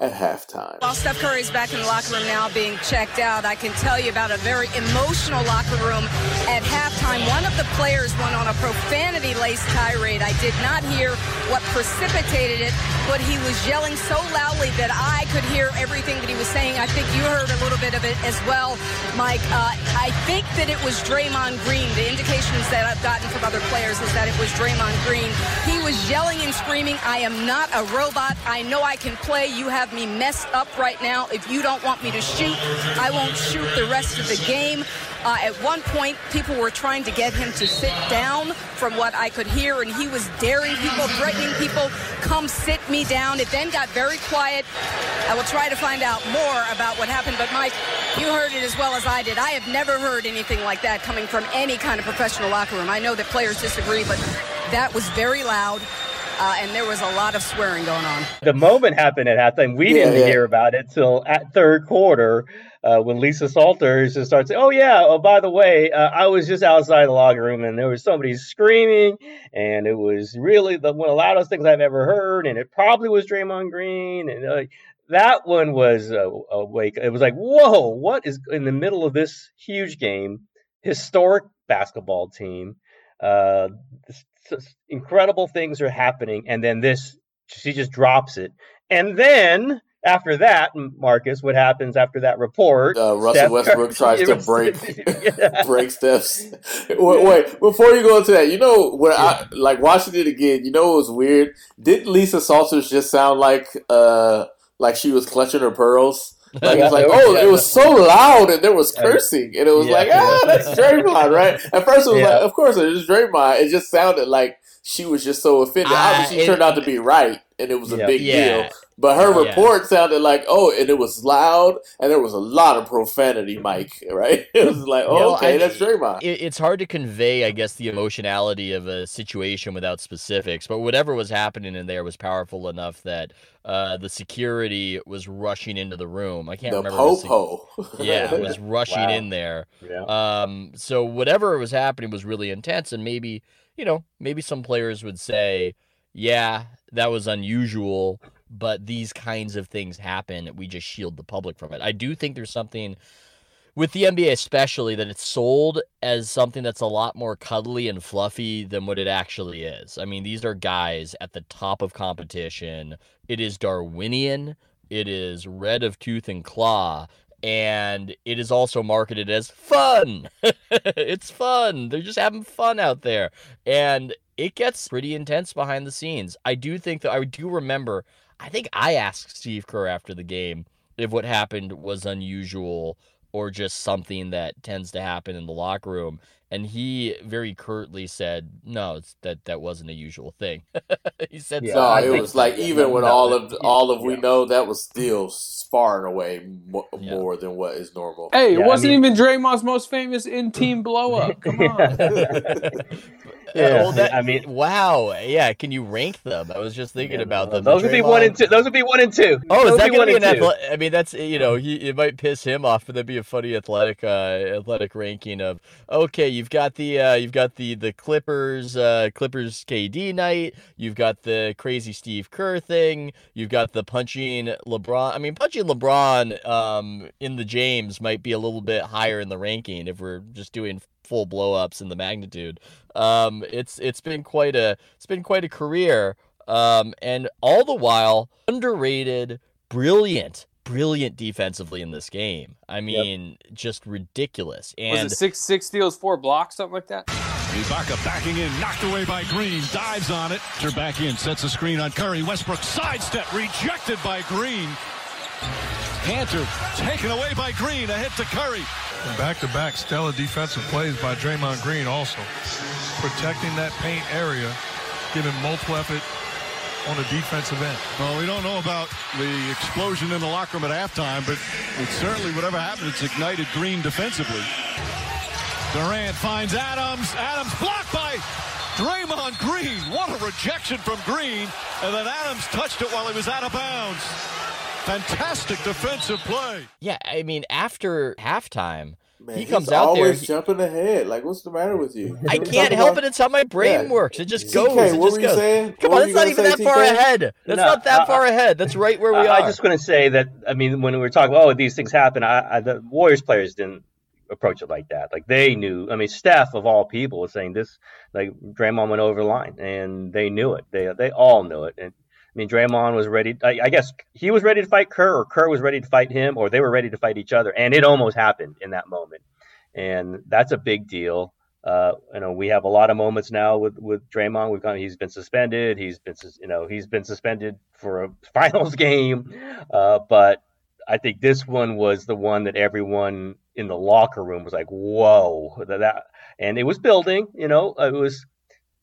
G: at halftime.
M: While Steph Curry's back in the locker room now being checked out, I can tell you about a very emotional locker room at halftime. One of the players went on a profanity laced tirade. I did not hear what precipitated it, but he was yelling so loudly that I could hear everything that he was saying. I think you heard a little bit of it as well, Mike. Uh, I think that it was Draymond Green. The indications that I've gotten from other players is that it was Draymond Green. He was yelling and screaming, I am not a robot. I know I can play. You have me messed up right now. If you don't want me to shoot, I won't shoot the rest of the game. Uh, at one point, people were trying to get him to sit down from what I could hear, and he was daring people, threatening people, come sit me down. It then got very quiet. I will try to find out more about what happened, but Mike, you heard it as well as I did. I have never heard anything like that coming from any kind of professional locker room. I know that players disagree, but that was very loud. Uh, and there was a lot of swearing going on.
I: The moment happened at halftime. We
G: Yeah,
I: didn't
G: yeah.
I: hear about it till at third quarter uh, when Lisa Salters just starts saying, "Oh yeah, oh by the way, uh, I was just outside the locker room and there was somebody screaming, and it was really the one of the loudest things I've ever heard, and it probably was Draymond Green." And uh, that one was uh, a wake. It was like, "Whoa, what is in the middle of this huge game, historic basketball team?" Uh, incredible things are happening, and then this she just drops it, and then after that, Marcus, what happens after that report?
G: Uh, Russell
I: Steph
G: Westbrook
I: Curry-
G: tries to break break steps. Wait, wait, before you go into that, you know when I like watching it again, you know it was weird. Didn't Lisa Salters just sound like uh like she was clutching her pearls? Like it's like,
I: Yeah,
G: oh,
I: yeah.
G: it was so loud and there was cursing and it was
I: Yeah.
G: like, ah, that's Draymond, right? At first it was
I: Yeah.
G: like, of course it was Draymond. It just sounded like she was just so offended.
H: Ah,
G: Obviously,
H: it-
G: turned out to be right and it was a
I: Yeah.
G: big
H: Yeah.
G: deal. But her
H: Yeah.
G: report sounded like, oh, and it was loud, and there was a lot of profanity, Mike. Right? It was like, oh,
H: Well,
G: okay,
H: I-
G: that's Draymond.
H: it, it's hard to convey, I guess, the emotionality of a situation without specifics. But whatever was happening in there was powerful enough that uh, the security was rushing into the room. I can't
G: the
H: remember. the sec-
G: po
H: yeah, was rushing
I: Wow.
H: in there.
I: Yeah.
H: Um, so whatever was happening was really intense, and maybe you know, maybe some players would say, "Yeah, that was unusual." But these kinds of things happen. We just shield the public from it. I do think there's something with the NBA, especially, that it's sold as something that's a lot more cuddly and fluffy than what it actually is. I mean, these are guys at the top of competition. It is Darwinian. It is red of tooth and claw. And it is also marketed as fun. it's fun. They're just having fun out there. And it gets pretty intense behind the scenes. I do think that I do remember, I think I asked Steve Kerr after the game if what happened was unusual or just something that tends to happen in the locker room. And he very curtly said, "No, it's, that that wasn't a usual thing." he said,
I: Yeah,
G: No,
I: I
G: it was like even
I: no,
G: with all
I: that-
G: of all of we
I: yeah.
G: know, that was still far and away mo-
H: Yeah.
G: more than what is normal.
J: Hey,
I: Yeah,
J: it wasn't
I: mean-
J: even Draymond's most famous in team blow up. Come on.
I: Yeah,
H: well, that,
I: I mean-
H: wow, yeah. Can you rank them? I was just thinking
I: Yeah,
H: about them.
I: Those would be one and two. Those would be one and two.
H: Oh,
I: Those
H: is that going to be
I: one
H: an athletic? I mean, that's you know, he it might piss him off, but that'd be a funny athletic, uh, athletic ranking of okay, you've got the uh, you've got the the Clippers, uh, Clippers KD night, you've got the crazy Steve Kerr thing, you've got the punching LeBron. I mean, punching LeBron, um, in the James might be a little bit higher in the ranking if we're just doing full blow ups in the magnitude. Um, it's it's been quite a it's been quite a career. Um, and all the while underrated, brilliant, brilliant defensively in this game. I mean, just ridiculous. And
J: Was it six six steals, four blocks, something like that?
B: Ibaka backing in, knocked away by Green, dives on it. Turn back in, sets a screen on Curry. Westbrook sidestep, rejected by Green. Kanter taken away by Green, a hit to Curry.
C: Back to back stellar defensive plays by Draymond Green also. Protecting that paint area, giving multiple effort on a defensive end.
B: Well, we don't know about the explosion in the locker room at halftime, but it certainly, whatever happened, it's ignited Green defensively. Durant finds Adams. Adams blocked by Draymond Green. What a rejection from Green. And then Adams touched it while he was out of bounds. Fantastic defensive play.
H: yeah, I mean, after halftime,
G: Man,
H: he comes out there.
G: always jumping ahead. Like, what's the matter with you?
H: I can't help
G: about-
H: it. It's how my brain
G: Yeah.
H: works. It just
G: TK,
H: goes. It
G: what
H: just
G: were you
H: goes.
G: saying?
H: Come
G: What
H: on,
G: were
H: that's not even
G: say,
H: that far ahead. That's
I: No,
H: not that
I: I-
H: far uh, ahead. That's right where we
I: I,
H: are.
I: I just going to say that I mean, when we were talking, oh, these things happen. I, I, the Warriors players didn't approach it like that. Like they knew. I mean, Steph of all people was saying this. Like Draymond went over the line, and they knew it. They they all knew it. And I mean, Draymond was ready. I, I guess he was ready to fight Kerr, or Kerr was ready to fight him, or they were ready to fight each other. And it almost happened in that moment, and that's a big deal. Uh, you know, we have a lot of moments now with with Draymond. We've gone. He's been suspended. He's been, you know, he's been suspended for a finals game. Uh, but I think this one was the one that everyone in the locker room was like, "Whoa!" That, that and it was building. You know, it was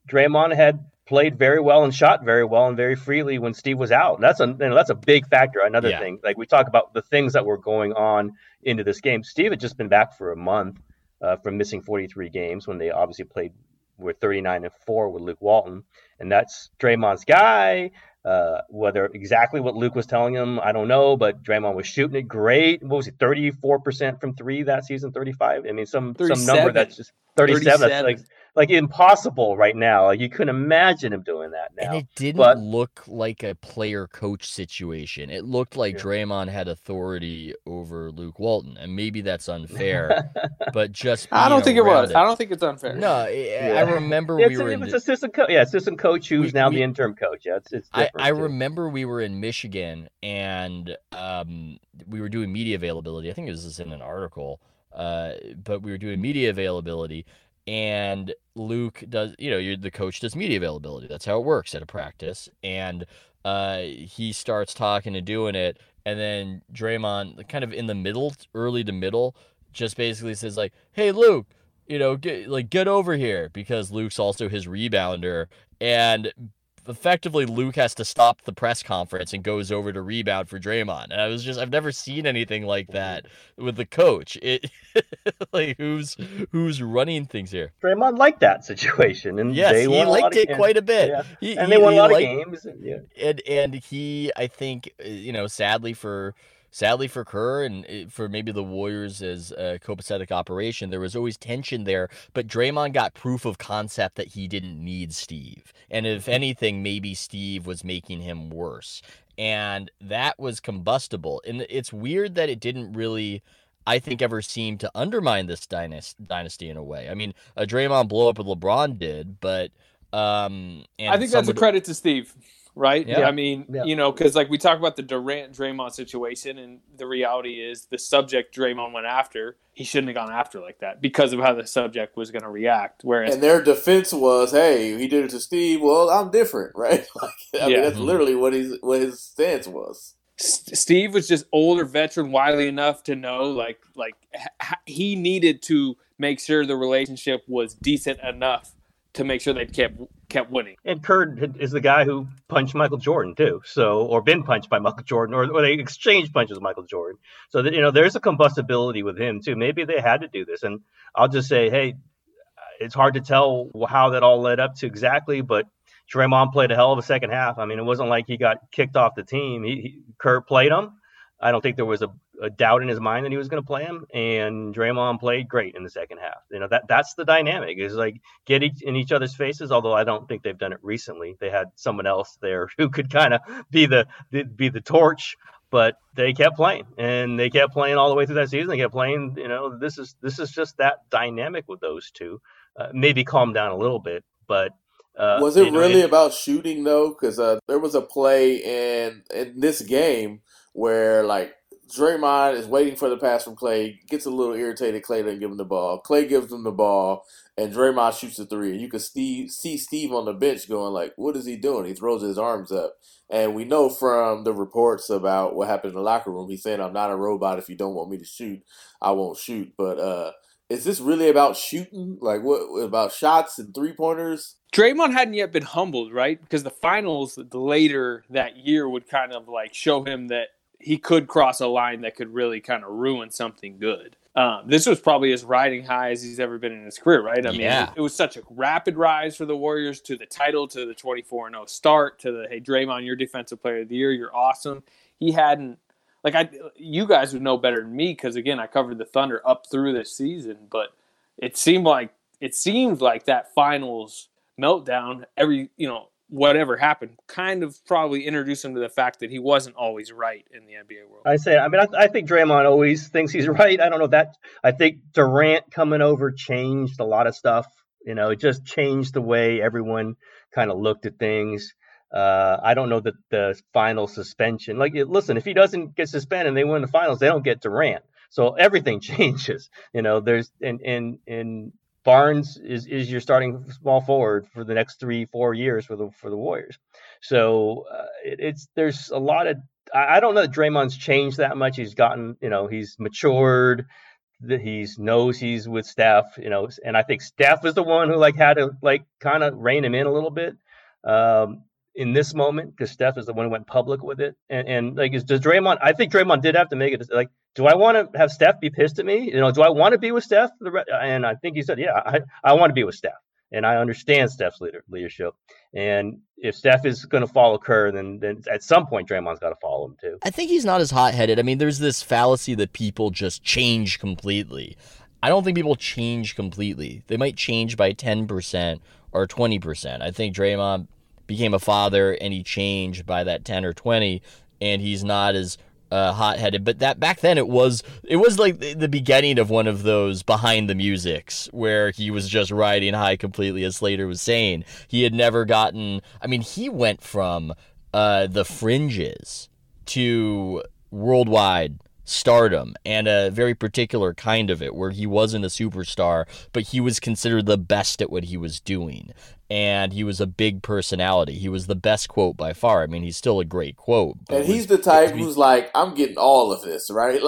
I: Draymond had played very well and shot very well and very freely when Steve was out. That's a you know, that's a big factor. Another
H: Yeah.
I: thing, like we talk about the things that were going on into this game. Steve had just been back for a month uh, from missing 43 games when they obviously played were 39 and four with Luke Walton, and that's Draymond's guy. Uh, whether exactly what Luke was telling him, I don't know, but Draymond was shooting it great. What was it, 34% from three that season, 35? I mean, some some number that's just 37. That's like like impossible right now. Like you couldn't imagine him doing that now.
H: And it didn't
I: but
H: look like a player coach situation. It looked like
I: Yeah.
H: Draymond had authority over Luke Walton. And maybe that's unfair, but just
J: I don't think it was.
H: around
J: I don't think it's unfair.
H: No, I, I remember
I: it's,
H: we were
I: it
H: in
I: was
H: the-
I: assistant coach. Yeah, assistant coach who's
H: We-
I: now
H: we-
I: the interim coach. Yeah, it's it's
H: I,
I: different.
H: I remember we were in Michigan and um, we were doing media availability. I think it was just in an article, uh, but we were doing media availability. And Luke does, you know, the coach does media availability. That's how it works at a practice. And uh, he starts talking and doing it. And then Draymond, kind of in the middle, early to middle, just basically says, like, hey, Luke, you know, get, like, get over here because Luke's also his rebounder. And effectively Luke has to stop the press conference and goes over to rebound for Draymond. And I was just I've never seen anything like that with the coach. It like who's who's running things here.
I: Draymond liked that situation, and
H: Yes,
I: they
H: he
I: won a lot
H: liked it
I: yeah,
H: quite a bit.
I: yeah.
H: He-
I: and
H: he-
I: they won a
H: he
I: lot
H: liked-
I: of games. and- Yeah.
H: And and he I think uh, you know sadly for sadly for Kerr and uh, for maybe the Warriors as a copacetic operation there was always tension there but Draymond got proof of concept that he didn't need Steve. And if anything maybe Steve was making him worse. And that was combustible. And it's weird that it didn't really I think ever seem to undermine this dynasty dynasty in a way. I mean a Draymond blow up with LeBron did but um and
J: I think that's a credit to Steve, right?
H: Yeah.
J: I mean,
I: Yeah.
J: you know, because like we talk about the Durant Draymond situation, and the reality is the subject Draymond went after, he shouldn't have gone after like that because of how the subject was going to react. Whereas,
G: And their defense was, "Hey, he did it to Steve. Well, I'm different, right?" Like, I mean,
J: Yeah.
G: that's mm-hmm. literally what his what his stance was.
J: S- Steve was just older veteran, wily enough to know like like h- h- he needed to make sure the relationship was decent enough to make sure they kept kept winning.
I: And Kerr is the guy who punched Michael Jordan too, so or been punched by Michael Jordan, or, or they exchanged punches with Michael Jordan. So that you know, there's a combustibility with him too. Maybe they had to do this, and I'll just say, hey, it's hard to tell how that all led up to exactly, but Draymond played a hell of a second half. I mean, it wasn't like he got kicked off the team. He, he Kerr played him. I don't think there was a, a doubt in his mind that he was going to play him, and Draymond played great in the second half. You know that that's the dynamic is like get each, in each other's faces. Although I don't think they've done it recently. They had someone else there who could kind of be the, the be the torch, but they kept playing and they kept playing all the way through that season. They kept playing. You know, this is this is just that dynamic with those two. Uh, maybe calm down a little bit, but uh,
G: was it
I: know,
G: really about shooting though? Because uh, there was a play in in this game where like Draymond is waiting for the pass from Klay, gets a little irritated. Klay doesn't give him the ball. Klay gives him the ball, and Draymond shoots the three. And you can Steve, see Steve on the bench going like, "What is he doing?" He throws his arms up, and we know from the reports about what happened in the locker room. He's saying, "I'm not a robot. If you don't want me to shoot, I won't shoot." But uh, is this really about shooting? Like what about shots and three pointers?
J: Draymond hadn't yet been humbled, right? Because the finals later that year would kind of like show him that he could cross a line that could really kind of ruin something good. Um, this was probably as riding high as he's ever been in his career, right? I mean,
H: Yeah.
J: it, it was such a rapid rise for the Warriors to the title, to the 24 0 start, to the, hey, Draymond, you're Defensive Player of the Year. You're awesome. He hadn't, like I, you guys would know better than me because again, I covered the Thunder up through this season, but it seemed like it seemed like that finals meltdown every you know whatever happened kind of probably introduced him to the fact that he wasn't always right in the NBA world.
I: I say, I mean, I, I think Draymond always thinks he's right. I don't know that. I think Durant coming over changed a lot of stuff. You know, it just changed the way everyone kind of looked at things. Uh, I don't know that the final suspension. Like, listen, if he doesn't get suspended and they win the finals, they don't get Durant. So everything changes. You know, there's and, and, in Barnes is is your starting small forward for the next three four years for the for the Warriors. So uh, it, it's there's a lot of I, I don't know that Draymond's changed that much. He's gotten you know he's matured. That he's knows he's with Steph, you know, and I think Steph is the one who like had to like kind of rein him in a little bit. Um, in this moment because Steph is the one who went public with it. And, and like, is, does Draymond? I think Draymond did have to make it. Like, do I want to have Steph be pissed at me? You know, do I want to be with Steph? And I think he said, yeah, I, I want to be with Steph. And I understand Steph's leader, leadership. And if Steph is going to follow Kerr, then then at some point Draymond's got to follow him too.
H: I think he's not as hot headed. I mean, there's this fallacy that people just change completely. I don't think people change completely. They might change by 10% or 20%. I think Draymond became a father and he changed by that 10 or 20 and he's not as uh, hot-headed. But that back then it was it was like the beginning of one of those behind the musics where he was just riding high completely as slater was saying. He had never gotten i mean he went from uh, the fringes to worldwide stardom and a very particular kind of it where he wasn't a superstar but he was considered the best at what he was doing and he was a big personality. He was the best quote by far. I mean, he's still a great quote.
G: And he's the type who's like, I'm getting all of this, right?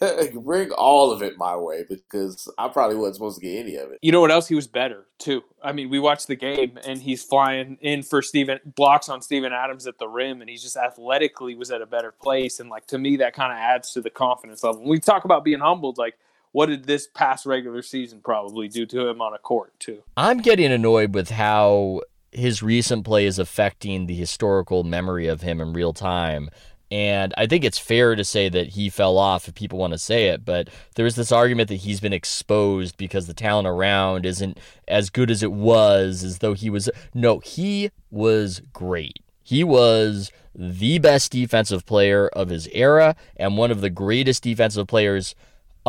G: Like, bring all of it my way because I probably wasn't supposed to get any of it.
J: You know what else? He was better too. I mean, we watched the game and he's flying in for Steven blocks on Steven Adams at the rim, and he just athletically was at a better place. And like to me, that kind of adds to the confidence level. When we talk about being humbled, like what did this past regular season probably do to him on a court too?
H: I'm getting annoyed with how his recent play is affecting the historical memory of him in real time. And I think it's fair to say that he fell off if people want to say it, but there's this argument that he's been exposed because the talent around isn't as good as it was, as though he was. No, he was great. He was the best defensive player of his era and one of the greatest defensive players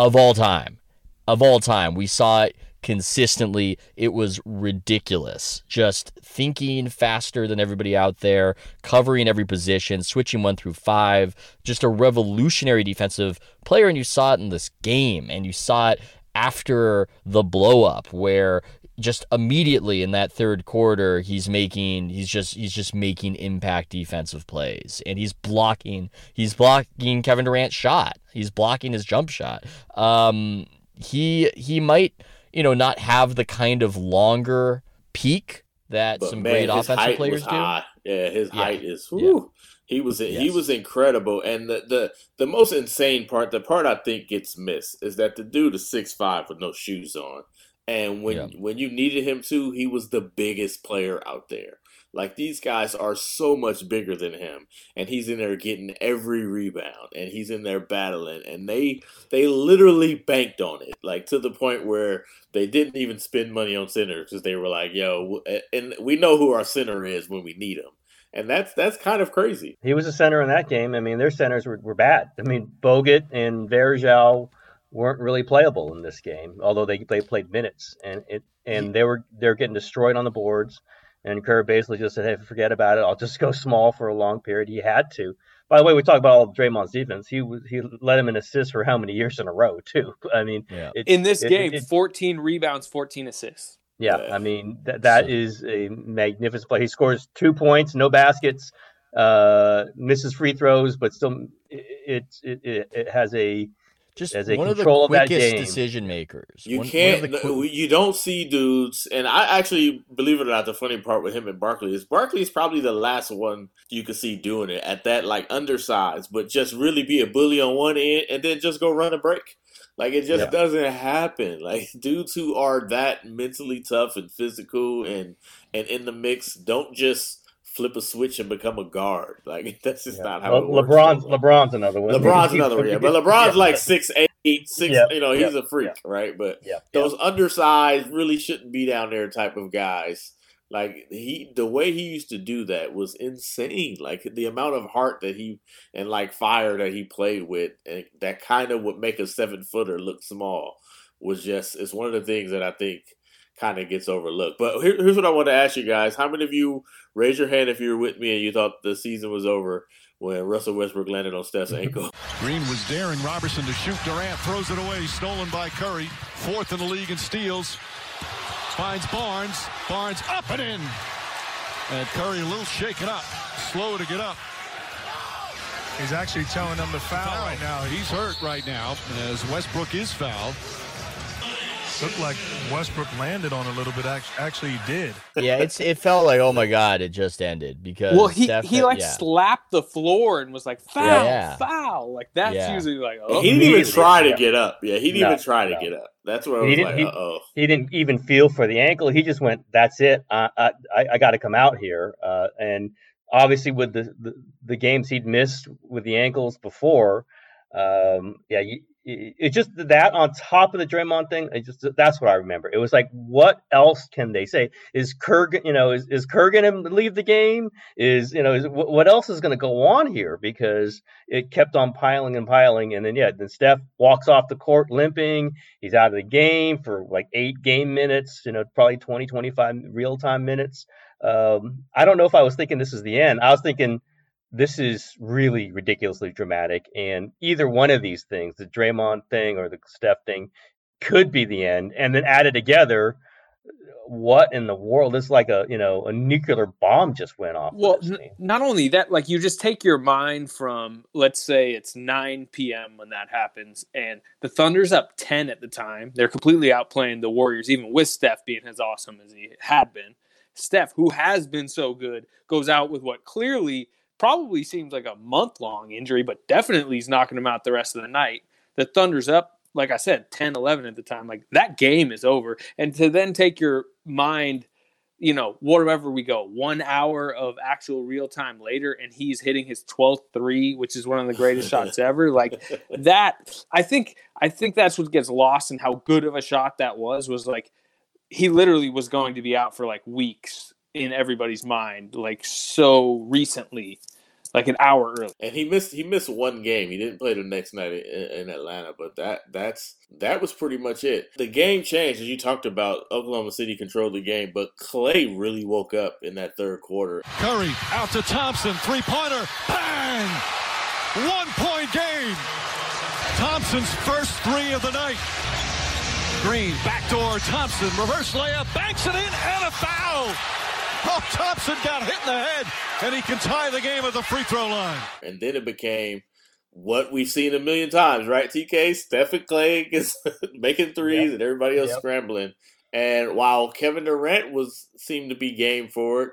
H: of all time. Of all time. We saw it consistently. It was ridiculous. Just thinking faster than everybody out there, covering every position, switching one through five. Just a revolutionary defensive player. And you saw it in this game, and you saw it after the blow up where just immediately in that third quarter he's making he's just he's just making impact defensive plays and he's blocking he's blocking Kevin Durant's shot he's blocking his jump shot um he he might you know not have the kind of longer peak that but some man, great offensive players do
G: high. yeah his yeah. height is whew, yeah. he was yes. he was incredible and the, the the most insane part the part I think gets missed is that the dude is six five with no shoes on and when yeah. when you needed him to, he was the biggest player out there. Like these guys are so much bigger than him, and he's in there getting every rebound, and he's in there battling, and they they literally banked on it, like to the point where they didn't even spend money on centers because they were like, "Yo," and we know who our center is when we need him, and that's that's kind of crazy.
I: He was a center in that game. I mean, their centers were, were bad. I mean, Bogut and Varejao weren't really playable in this game, although they they played minutes and it and they were they're getting destroyed on the boards. And Kerr basically just said, "Hey, forget about it. I'll just go small for a long period." He had to. By the way, we talk about all of Draymond's defense. He was he led him in assists for how many years in a row too? I mean,
J: yeah. it, in this it, game, it, 14 rebounds, 14 assists.
I: Yeah, I mean that that is a magnificent play. He scores two points, no baskets, uh, misses free throws, but still it it, it, it has a
H: just as a one control of the quickest of decision makers.
G: You
H: one,
G: can't. One you don't see dudes, and I actually believe it or not. The funny part with him and Barkley is Barkley is probably the last one you could see doing it at that like undersized, but just really be a bully on one end and then just go run a break. Like it just yeah. doesn't happen. Like dudes who are that mentally tough and physical and and in the mix don't just flip a switch and become a guard. Like that's just
I: Yeah.
G: not how
I: Le-
G: it works.
I: LeBron's LeBron's another one.
G: LeBron's another one, yeah. But LeBron's
I: Yeah.
G: like six eight, six.
I: Yeah,
G: You know, he's
I: yeah,
G: a freak, right? But
I: Yeah,
G: those undersized really shouldn't be down there type of guys. Like he, the way he used to do that was insane. Like the amount of heart that he and like fire that he played with, and that kind of would make a seven footer look small. Was just it's one of the things that I think kind of gets overlooked. But here, here's what I want to ask you guys: How many of you raise your hand if you were with me and you thought the season was over when Russell Westbrook landed on Steph's mhm. ankle?
B: Green was daring Roberson to shoot. Durant throws it away, stolen by Curry. Fourth in the league in steals. Finds Barnes. Barnes up and in. And Curry a little shaken up. Slow to get up.
C: He's actually telling them to foul right now.
B: He's hurt right now as Westbrook is fouled.
C: Looked like Westbrook landed on a little bit. Actually, he did.
H: yeah, it's it felt like oh my god, it just ended because
J: Well, he
H: Steph
J: he like
H: yeah.
J: slapped the floor and was like foul,
H: yeah.
J: foul. Like that's
H: Yeah.
J: usually like oh,
G: he didn't even try to get up. Yeah, he didn't
I: No,
G: even try to get up. That's where I
I: He
G: was
I: didn't-
G: like, uh oh.
I: he didn't even feel for the ankle. He just went, "That's it. I I, I- I got to come out here." Uh, and obviously, with the, the the games he'd missed with the ankles before, um, yeah, you, it just that on top of the Draymond thing, it just that's what I remember. It was like, what else can they say? Is Kerr, you know, is is Kerr going to leave the game? Is you know, is, what what else is going to go on here? Because it kept on piling and piling, and then yeah, then Steph walks off the court limping. He's out of the game for like eight game minutes, you know, probably 20, 25 real time minutes. Um, I don't know if I was thinking this is the end. I was thinking this is really ridiculously dramatic. And either one of these things, the Draymond thing or the Steph thing, could be the end. And then added together, what in the world? It's like a you know a nuclear bomb just went off.
J: Well, n- not only that, like you just take your mind from, let's say it's 9 p.m. when that happens, and the Thunder's up 10 at the time. They're completely outplaying the Warriors, even with Steph being as awesome as he had been. Steph, who has been so good, goes out with what clearly probably seems like a month long injury, but definitely is knocking him out the rest of the night. The Thunder's up, like I said, 10 11 at the time. Like that game is over. And to then take your mind you know, whatever we go, one hour of actual real time later, and he's hitting his 12th three, which is one of the greatest shots ever. Like that, I think, I think that's what gets lost in how good of a shot that was. Was like he literally was going to be out for like weeks in everybody's mind, like so recently, like an hour early.
G: And he missed he missed one game. He didn't play the next night in, in Atlanta, but that that's that was pretty much it. The game changed as you talked about. Oklahoma City controlled the game, but Klay really woke up in that third quarter.
B: Curry out to Thompson, three pointer, bang! One point game. Thompson's first three of the night. Green, backdoor, Thompson, reverse layup, banks it in, and a foul. Oh, Thompson got hit in the head, and he can tie the game at the free throw line.
G: And then it became what we've seen a million times, right? TK, Stephen Klay is making threes
I: Yep.
G: and everybody else
I: Yep.
G: scrambling. And while Kevin Durant was seemed to be game for it,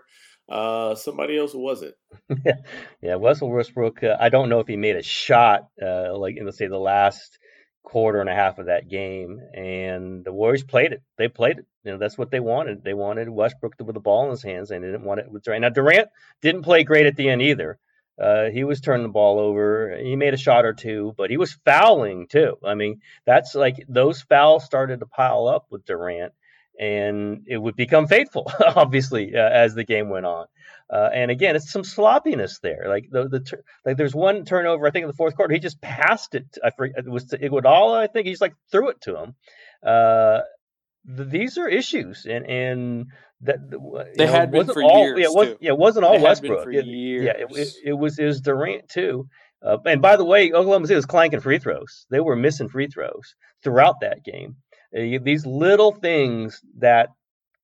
G: uh, somebody else wasn't.
I: yeah, Russell Westbrook. Uh, I don't know if he made a shot, uh, like in let's say the last quarter and a half of that game, and the Warriors played it. They played it. You know, that's what they wanted. They wanted Westbrook to, with the ball in his hands, and they didn't want it with Durant. Now Durant didn't play great at the end either. Uh, he was turning the ball over. He made a shot or two, but he was fouling too. I mean, that's like those fouls started to pile up with Durant, and it would become fateful, obviously, uh, as the game went on. Uh, and again, it's some sloppiness there. Like the the like, there's one turnover. I think in the fourth quarter, he just passed it. I forget it was to Iguodala. I think he just like threw it to him. Uh, th- these are issues, and and that
J: They
I: know,
J: had been for
I: all,
J: years,
I: Yeah, it, was,
J: too.
I: yeah, it wasn't all
J: They had been
I: Westbrook. It- yeah, it, it, it was it was Durant too. Uh, and by the way, Oklahoma City was clanking free throws. They were missing free throws throughout that game. Uh, these little things that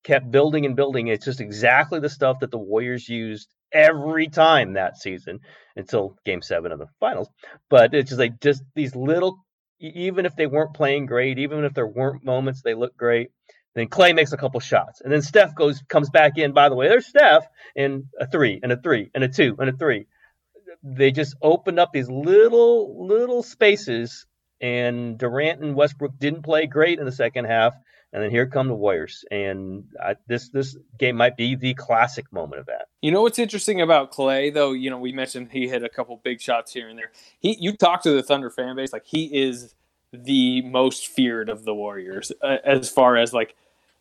I: kept building and building. It's just exactly the stuff that the Warriors used every time that season until game seven of the finals. But it's just like just these little, even if they weren't playing great, even if there weren't moments they looked great, then Klay makes a couple shots. And then Steph goes comes back in. By the way, there's Steph in a three and a three and a two and a three. They just opened up these little little spaces and Durant and Westbrook didn't play great in the second half. And then here come the Warriors, and I, this this game might be the classic moment of that.
J: You know what's interesting about Klay, though. You know, we mentioned he hit a couple big shots here and there. He, you talk to the Thunder fan base, like he is the most feared of the Warriors uh, as far as like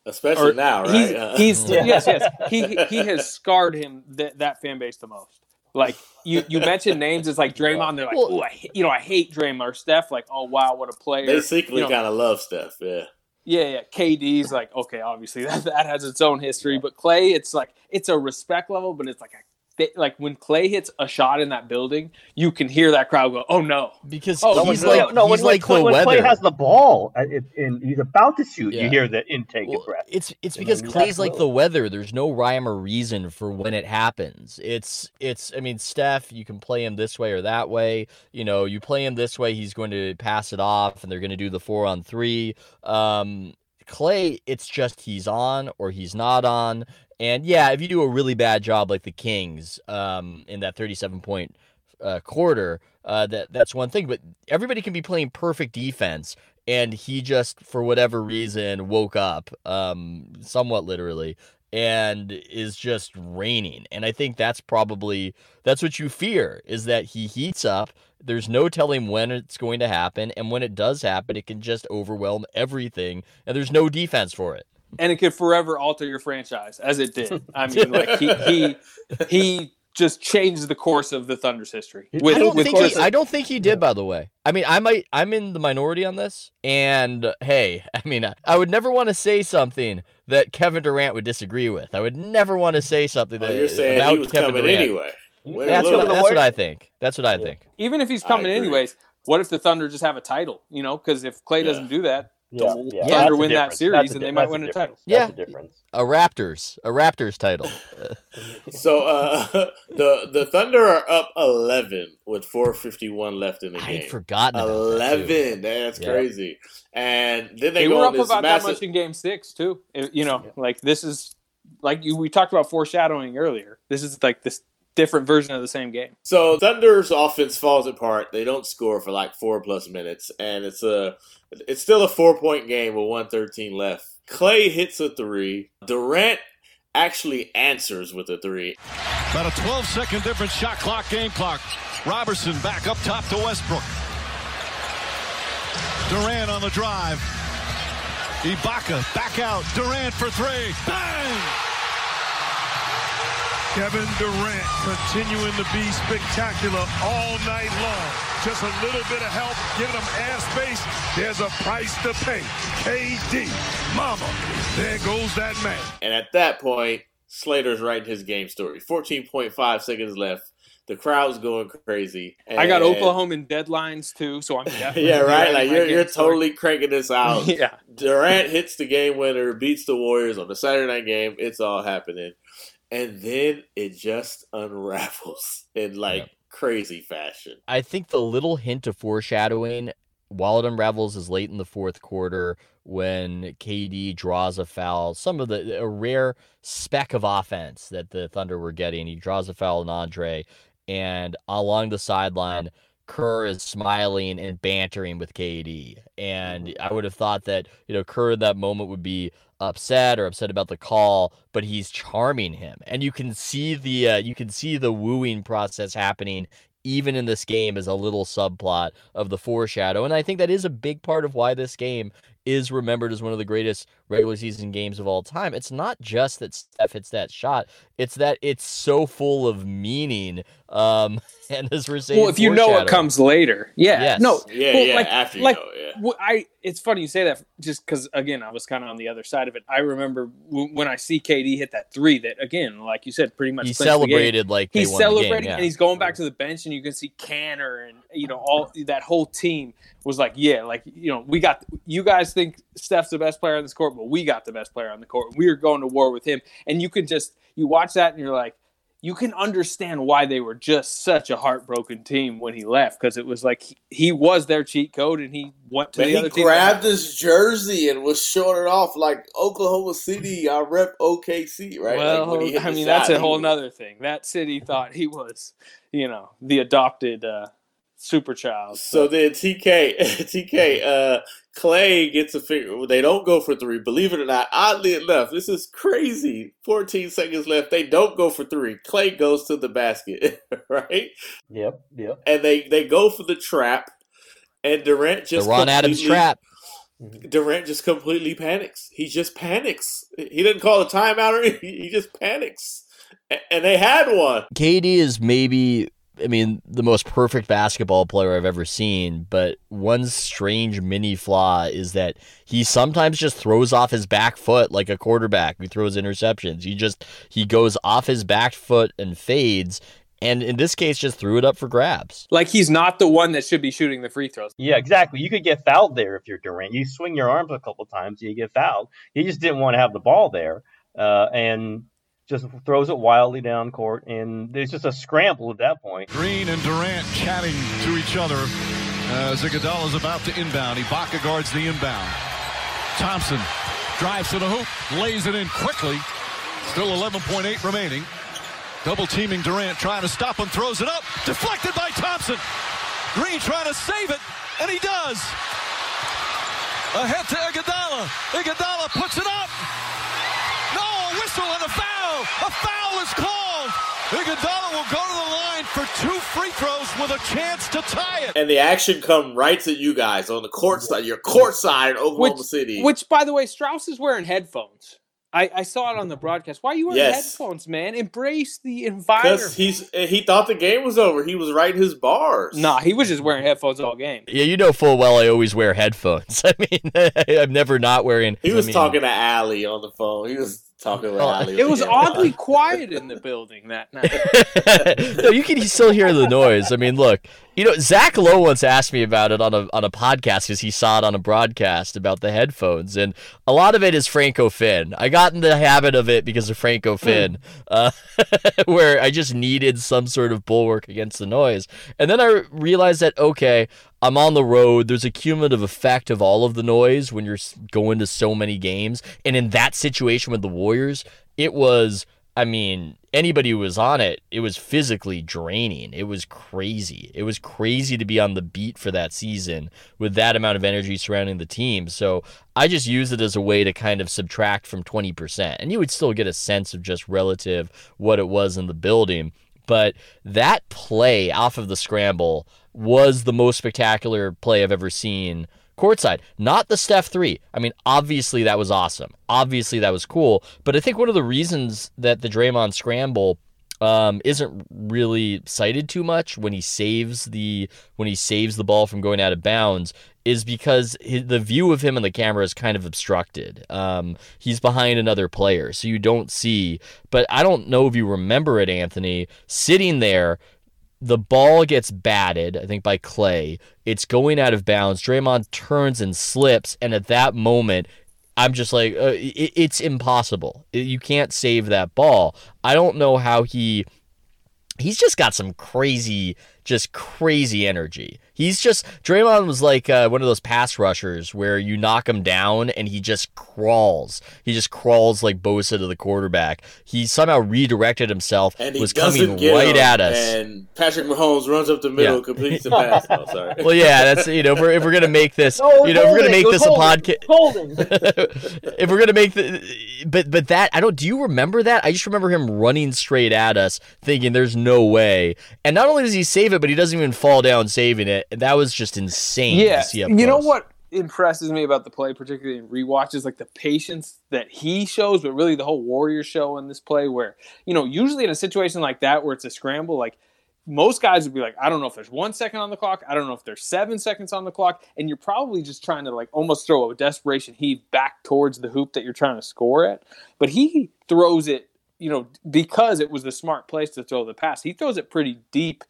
G: especially now, right?
J: He's, uh, he's yes, yes. He he has scarred him that that fan base the most. Like you, you mentioned names. It's like Draymond. They're like, well, oh, I, you know, I hate Draymond or Steph. Like, oh wow, what a player.
G: They secretly
J: you know,
G: kind of love Steph. Yeah.
J: Yeah, yeah. KD's like, okay, obviously that, that has its own history, but Klay, it's like it's a respect level, but it's like a they, like when Klay hits a shot in that building, you can hear that crowd go, "Oh no!"
H: Because
J: oh,
H: he's like no, he's
I: when,
H: like
I: when,
H: the
I: when
H: weather.
I: Klay has the ball and he's about to shoot,
H: Yeah.
I: you hear the intake
H: Well,
I: of breath.
H: It's it's
I: You
H: because
I: you
H: Klay's like the weather. There's no rhyme or reason for when it happens. It's it's I mean Steph, you can play him this way or that way. You know, you play him this way, he's going to pass it off, and they're going to do the four on three. Um, Klay, it's just he's on or he's not on. And yeah, if you do a really bad job like the Kings um, in that 37 point uh, quarter, uh, that that's one thing. But everybody can be playing perfect defense, and he just for whatever reason woke up, um, somewhat literally, and is just raining. And I think that's probably that's what you fear is that he heats up. There's no telling when it's going to happen, and when it does happen, it can just overwhelm everything, and there's no defense for it.
J: And it could forever alter your franchise as it did. I mean, like he he he just changed the course of the Thunder's history. With,
H: I don't
J: with
H: think he, I don't think he did. By the way, I mean, I might. I'm in the minority on this, and uh, hey, I mean, I- I would never want to say something that Kevin Durant would disagree with. I would never want to say something
G: Oh,
H: that
G: you're saying
H: about
G: he was
H: Kevin
G: coming
H: Durant.
G: anyway. Wait
H: That's what, that's what I think. That's what I think.
J: even if he's coming
G: agree.
J: anyways, what if the Thunder just have a title? You know, because if Klay doesn't do that,
I: Yeah, yeah,
J: Thunder
I: that's the
J: win that series
I: That's
J: and they
I: di-
J: might win
I: the
J: a title.
H: Yeah,
I: That's the difference.
H: a Raptors, a Raptors title.
G: So uh, the the Thunder are up eleven with four fifty one left in the game.
H: I had forgotten about that, too.
G: Eleven. That's
H: Yeah.
G: crazy. And then they,
J: They
G: go
J: were up
G: this
J: about
G: massive.
J: that much in Game Six too. You know, like this is like you, we talked about foreshadowing earlier. This is like this different version of the same game.
G: So Thunder's offense falls apart. They don't score for like four plus minutes, and it's a it's still a four point game with one thirteen left. Klay hits a three. Durant actually answers with a three.
B: About a 12 second difference shot clock, game clock. Roberson back up top to Westbrook. Durant on the drive. Ibaka back out. Durant for three. Bang!
C: Kevin Durant continuing to be spectacular all night long. Just a little bit of help, giving them air space. There's a price to pay. KD, mama, there goes that man.
G: And at that point, Slater's writing his game story. 14.5 seconds left. The crowd's going crazy.
J: I got
G: And-
J: Oklahoma in deadlines too, so I'm definitely
G: yeah, right. Like you're you're totally cranking this out.
J: yeah.
G: Durant hits the game winner, beats the Warriors on the Saturday night game. It's all happening, and then it just unravels in like crazy fashion.
H: I think the little hint of foreshadowing while it unravels is late in the fourth quarter when KD draws a foul. Some of the a rare speck of offense that the Thunder were getting. He draws a foul on Andre, and along the sideline, Kerr is smiling and bantering with KD. And mm-hmm. I would have thought that you know Kerr in that moment would be upset or upset about the call, but he's charming him, and you can see the uh, you can see the wooing process happening even in this game as a little subplot of the foreshadow. And I think that is a big part of why this game is remembered as one of the greatest regular season games of all time. It's not just that Steph hits that shot, it's that it's so full of meaning. Um, and as we're saying,
J: Well, if you know what comes later, yeah,
H: Yes.
J: no,
G: Yeah,
J: well,
G: yeah,
J: like,
G: after you
J: like,
G: know, yeah.
J: w- I. It's funny you say that, just because again, I was kind of on the other side of it. I remember w- when I see KD hit that three. That again, like you said, pretty much
H: He
J: clinched the game.
H: celebrated like
J: he
H: they won the game,
J: celebrated,
H: yeah.
J: and he's going back to the bench, and you can see Kanter and you know all that whole team was like, yeah, like you know, we got you guys think Steph's the best player on this court, but we got the best player on the court. We are going to war with him, and you can just you watch that, and you're like. You can understand why they were just such a heartbroken team when he left because it was like he, he was their cheat code and he went to
G: But
J: the
G: he
J: other team.
G: grabbed his jersey and was showing it off like Oklahoma City. I rep OKC, right?
J: Well,
G: like when he
J: I mean,
G: shot,
J: that's a whole
G: was-
J: nother thing. That city thought he was, you know, the adopted uh, super child.
G: So then TK TK uh Klay gets a figure. They don't go for three. Believe it or not, oddly enough, this is crazy. 14 seconds left. They don't go for three. Klay goes to the basket, right?
I: Yep, yep.
G: And they they go for the trap, and Durant just
H: the Ron Adams
G: completely-
H: trap.
G: Durant just completely panics. He just panics. He didn't call a timeout or anything. He just panics. And they had one.
H: KD is maybe, I mean, the most perfect basketball player I've ever seen, but one strange mini flaw is that he sometimes just throws off his back foot like a quarterback who throws interceptions. He just, he goes off his back foot and fades, and in this case, just threw it up for grabs.
J: Like he's not the one that should be shooting the free throws.
I: Yeah, exactly. You could get fouled there if you're Durant. You swing your arms a couple times, you get fouled. He just didn't want to have the ball there, uh, and just throws it wildly down court. And there's just a scramble at that point.
B: Green and Durant chatting to each other uh, as Iguodala is about to inbound. Ibaka guards the inbound. Thompson drives to the hoop, lays it in quickly. Still 11.8 remaining. Double teaming Durant, trying to stop him, throws it up. Deflected by Thompson. Green trying to save it, and he does. Ahead to Iguodala. Iguodala puts it up. No, whistle and a foul. A foul is called. Iguodala will go to the line for two free throws with a chance to tie it.
G: And the action come right to you guys on the court side. Your court side in Oklahoma
J: Which,
G: City.
J: which, by the way, Strauss is wearing headphones. I, I saw it on the broadcast. Why are you wearing
G: Yes.
J: headphones, man? Embrace the
G: Because
J: environment.
G: he's eh, he thought the game was over. He was writing his bars.
J: Nah, he was just wearing headphones all game.
H: Yeah, you know full well I always wear headphones. I mean, I'm never not wearing.
G: He was
H: I mean,
G: talking to Allie on the phone. He was talking with
H: Oh,
G: Allie.
J: It was oddly quiet in the building that night.
H: no, you can still hear the noise. I mean, look, you know, Zach Lowe once asked me about it on a on a podcast because he saw it on a broadcast about the headphones, and a lot of it is Franco Finn. I got in the habit of it because of Franco Finn, uh, where I just needed some sort of bulwark against the noise, and then I realized that okay. I'm on the road. There's a cumulative effect of all of the noise when you're going to so many games. And in that situation with the Warriors, it was I mean, anybody who was on it, it was physically draining. It was crazy. It was crazy to be on the beat for that season with that amount of energy surrounding the team. So I just use it as a way to kind of subtract from 20%. And you would still get a sense of just relative what it was in the building. But that play off of the scramble was the most spectacular play I've ever seen courtside. Not the Steph three. I mean, obviously that was awesome. Obviously that was cool. But I think one of the reasons that the Draymond scramble um, isn't really cited too much when he saves the when he saves the ball from going out of bounds is because his, the view of him in the camera is kind of obstructed. Um, he's behind another player, so you don't see. But I don't know if you remember it, Anthony, sitting there the ball gets batted, I think, by Klay. It's going out of bounds. Draymond turns and slips, and at that moment, I'm just like, uh, it, it's impossible. You can't save that ball. I don't know how he. He's just got some crazy, just crazy energy. He's just Draymond was like uh, one of those pass rushers where you knock him down and he just crawls. He just crawls like Bosa to the quarterback. He somehow redirected himself.
G: and he
H: was
G: doesn't
H: coming
G: get
H: right
G: him,
H: at us.
G: And Patrick Mahomes runs up the middle,
H: Yeah.
G: completes the pass. Oh, sorry.
H: Well, yeah, that's you know, if we're, if we're gonna make this,
I: No,
H: you know, if we're gonna make
I: it was
H: this a
I: holding,
H: podcast, if we're gonna make the, but but that I don't. Do you remember that? I just remember him running straight at us, thinking there's no way. And not only does he save it, but he doesn't even fall down saving it. And that was just insane.
J: Yeah,
H: to see up
J: you know what impresses me about the play, particularly in rewatches, like the patience that he shows, but really the whole Warrior show in this play. Where you know, usually in a situation like that where it's a scramble, like most guys would be like, I don't know if there's one second on the clock, I don't know if there's seven seconds on the clock, and you're probably just trying to like almost throw a desperation heave back towards the hoop that you're trying to score at. But he throws it, you know, because it was the smart place to throw the pass. He throws it pretty deep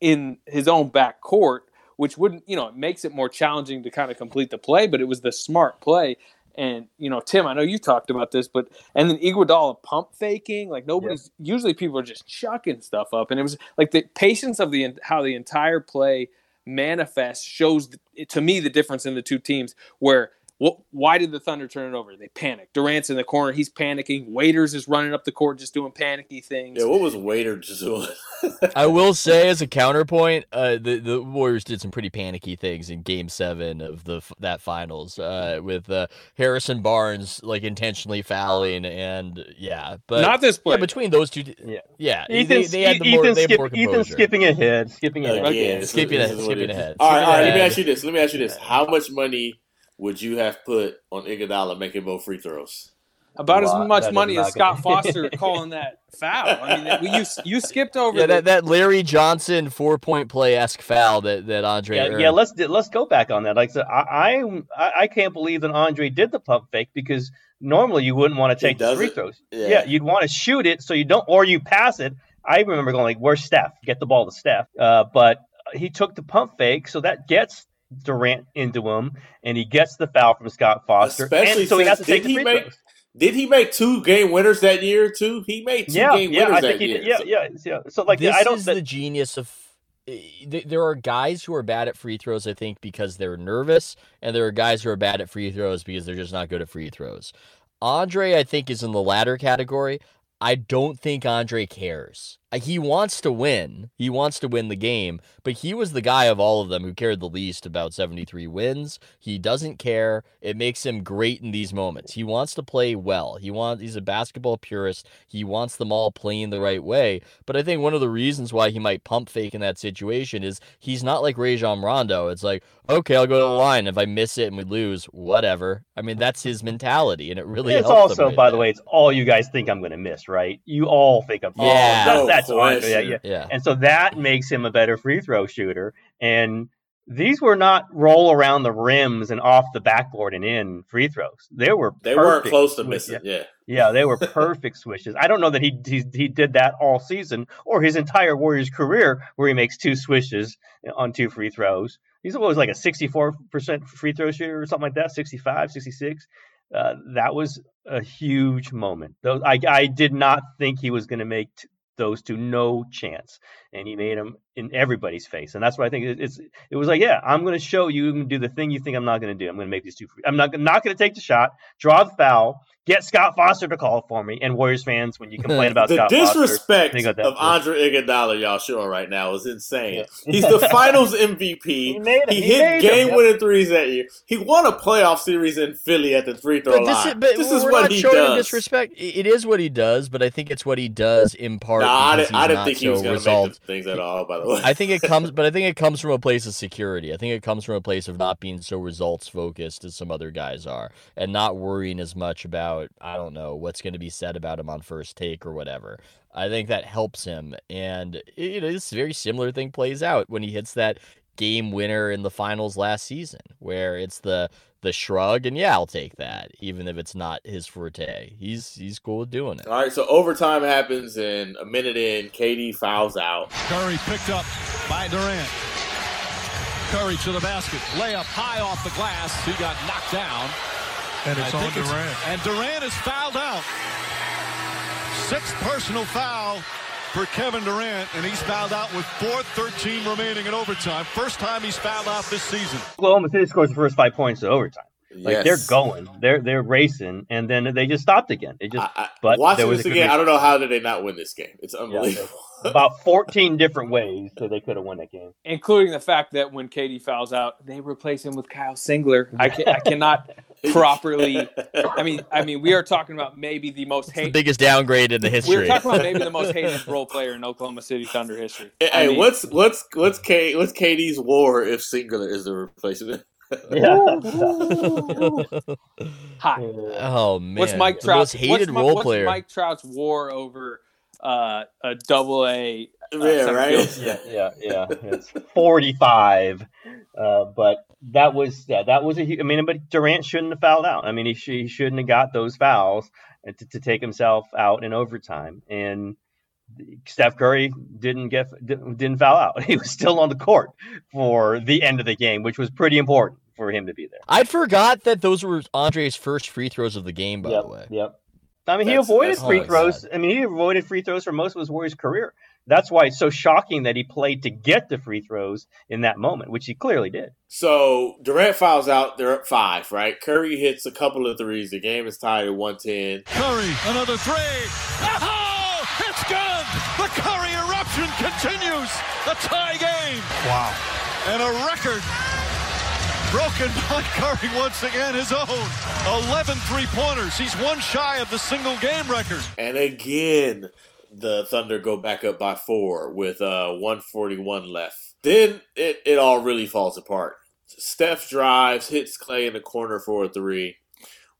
J: in his own back court, which wouldn't, you know, it makes it more challenging to kind of complete the play, but it was the smart play. And, you know, Tim, I know you talked about this, but, and then Iguodala pump faking, like nobody's, usually people are just chucking stuff up. And it was like the patience of the, how the entire play manifests shows to me the difference in the two teams where What? Why did the Thunder turn it over? They panicked. Durant's in the corner. He's panicking. Waiters is running up the court, just doing panicky things.
G: Yeah, what was Waiter just doing?
H: I will say, as a counterpoint, uh, the the Warriors did some pretty panicky things in Game Seven of the that finals, uh, with uh, Harrison Barnes like intentionally fouling, and yeah, but
J: not this play.
H: Yeah, between those two,
I: yeah,
H: yeah,
I: Ethan,
H: they, they had the more,
I: Ethan,
H: they had
I: skip,
H: more
I: Ethan skipping ahead, skipping ahead.
G: Again,
H: skipping
G: this
H: ahead, skipping ahead.
G: All right, all right. Let me ask you this. Let me ask you this. How much money would you have put on Iguodala making both free throws?
J: About
I: A
J: as much
I: That is
J: money as Scott
I: gonna-
J: Foster calling that foul. I mean, you you skipped over
H: Yeah,
J: the,
H: that, that Larry Johnson four point play esque foul that that Andre.
I: Yeah,
H: earned.
I: yeah. Let's let's go back on that. Like, so I, I I can't believe that Andre did the pump fake because normally you wouldn't want to take the free throws.
G: Yeah.
I: Yeah. you'd want to shoot it so you don't, or you pass it. I remember going like, "Where's Steph? Get the ball to Steph." Uh, but he took the pump fake, so that gets Durant into him, and he gets the foul from Scott Foster,
G: Especially
I: and so he has to
G: since-
I: take
G: did
I: the
G: he
I: free
G: make-
I: throws.
G: Did he make two game winners that year too? He made two
I: Yeah,
G: game
I: yeah,
G: winners
I: I
G: that
I: think he
G: year.
I: did. Yeah,
G: So-
I: yeah, yeah. So like,
H: this
I: I don't.
H: is
I: that-
H: the genius of. eh, There are guys who are bad at free throws, I think, because they're nervous, and there are guys who are bad at free throws because they're just not good at free throws. Andre, I think, is in the latter category. I don't think Andre cares. Uh, He wants to win. He wants to win the game, but he was the guy of all of them who cared the least about 73 wins. He doesn't care. It makes him great in these moments. He wants to play well. He wants he's a basketball purist. He wants them all playing the right way. But I think one of the reasons why he might pump fake in that situation is he's not like Rajon Rondo. It's like, okay, I'll go to the line. If I miss it and we lose, whatever. I mean, that's his mentality, and it really
I: it's also,
H: right
I: by the way, it's all you guys think I'm going to miss, right? You all think I'm.
H: Yeah.
I: oh, that's, that's Andre. Yeah, yeah.
H: Yeah.
I: And so that makes him a better free throw shooter. And these were not roll around the rims and off the backboard and in free throws. They were
G: They weren't close to missing.
I: Yeah,
G: Yeah.
I: yeah, they were perfect swishes. I don't know that he, he he did that all season or his entire Warriors career, where he makes two swishes on two free throws. He's always like a 64% free throw shooter or something like that, 65, 66. Uh, that was a huge moment. Those I I did not think he was going to make t- those two no chance, and he made them in everybody's face, and that's what I think it, it's it was like yeah, I'm going to show you and do the thing you think I'm not going to do. I'm going to make these two. Free. I'm not not going to take the shot, draw the foul, get Scott Foster to call for me, and Warriors fans when you complain about
G: The
I: Scott
G: disrespect
I: Foster, think
G: of
I: that.
G: Andre Iguodala y'all showing right now is insane. He's the Finals MVP.
I: He made it.
G: He,
I: He
G: hit
I: made him.
G: game winning threes that year. He won a playoff series in Philly at the free throw
H: But this,
G: line.
H: is, but
G: this is what he does.
H: disrespect. It is what he does, but I think it's what he does in part
G: No, I
H: because
G: didn't, I
H: he's
G: didn't
H: not
G: think he was going to
H: resolved.
G: make the things at all. By the way,
H: I think it comes, but I think it comes from a place of security. I think it comes from a place of not being so results focused as some other guys are, and not worrying as much about I don't know what's going to be said about him on first take or whatever. I think that helps him, and you know this very similar thing plays out when he hits that game winner in the finals last season, where it's the the shrug, and yeah, I'll take that, even if it's not his forte. He's he's cool with doing it.
G: All right, so overtime happens, and a minute in, KD fouls out.
B: Curry picked up by Durant. Curry to the basket. Layup high off the glass. He got knocked down.
C: And it's
B: I
C: on
B: think
C: Durant.
B: And Durant is fouled out. Sixth personal foul for Kevin Durant, and he's fouled out with 4.13 remaining in overtime. First time he's fouled out this season.
I: Oklahoma City scores the first five points of overtime. Like they're going, they're they're racing, and then they just stopped again. It just,
G: I,
I: but
G: watching
I: there was
G: this
I: a
G: again, I don't know how did they not win this game. It's
I: Yeah,
G: unbelievable.
I: about 14 different ways that they could have won that game.
J: including the fact that when KD fouls out, they replace him with Kyle Singler. I can I cannot properly. I mean, I mean, we are talking about maybe the most
H: The biggest downgrade in the history.
J: We're talking about maybe the most hated role player in Oklahoma City Thunder history.
G: Hey,
J: I mean,
G: what's what's what's K what's KD's war if Singler is the replacement?
I: Yeah.
J: hot.
H: Oh man,
J: What's Mike
H: the most hated
J: what's,
H: role
J: what's
H: player?
J: Mike Trout's war over uh, a double A? Uh,
G: Yeah, right?
J: field?
I: yeah, yeah, yeah. It's 45. Uh, but that was yeah, that was a. I mean, but Durant shouldn't have fouled out. I mean, he, sh- he shouldn't have got those fouls uh, to, to take himself out in overtime. And Steph Curry didn't get didn't foul out. He was still on the court for the end of the game, which was pretty important for him to be there.
H: I'd forgot that those were Andre's first free throws of the game. By
I: yep,
H: the way,
I: Yep. I mean, he avoided free throws. I mean, he avoided free throws for most of his Warriors career. That's why it's so shocking that he played to get the free throws in that moment, which he clearly did.
G: So Durant fouls out. They're up five, right? Curry hits a couple of threes. The game is tied at 110.
B: Curry, another three. Oh, it's good. The Curry eruption continues. A tie game. Wow. And a record broken by Curry once again, his own. 11 three pointers. He's one shy of the single game record.
G: And again, the Thunder go back up by four with uh, 141 left. Then it, it all really falls apart. Steph drives, hits Klay in the corner for a three.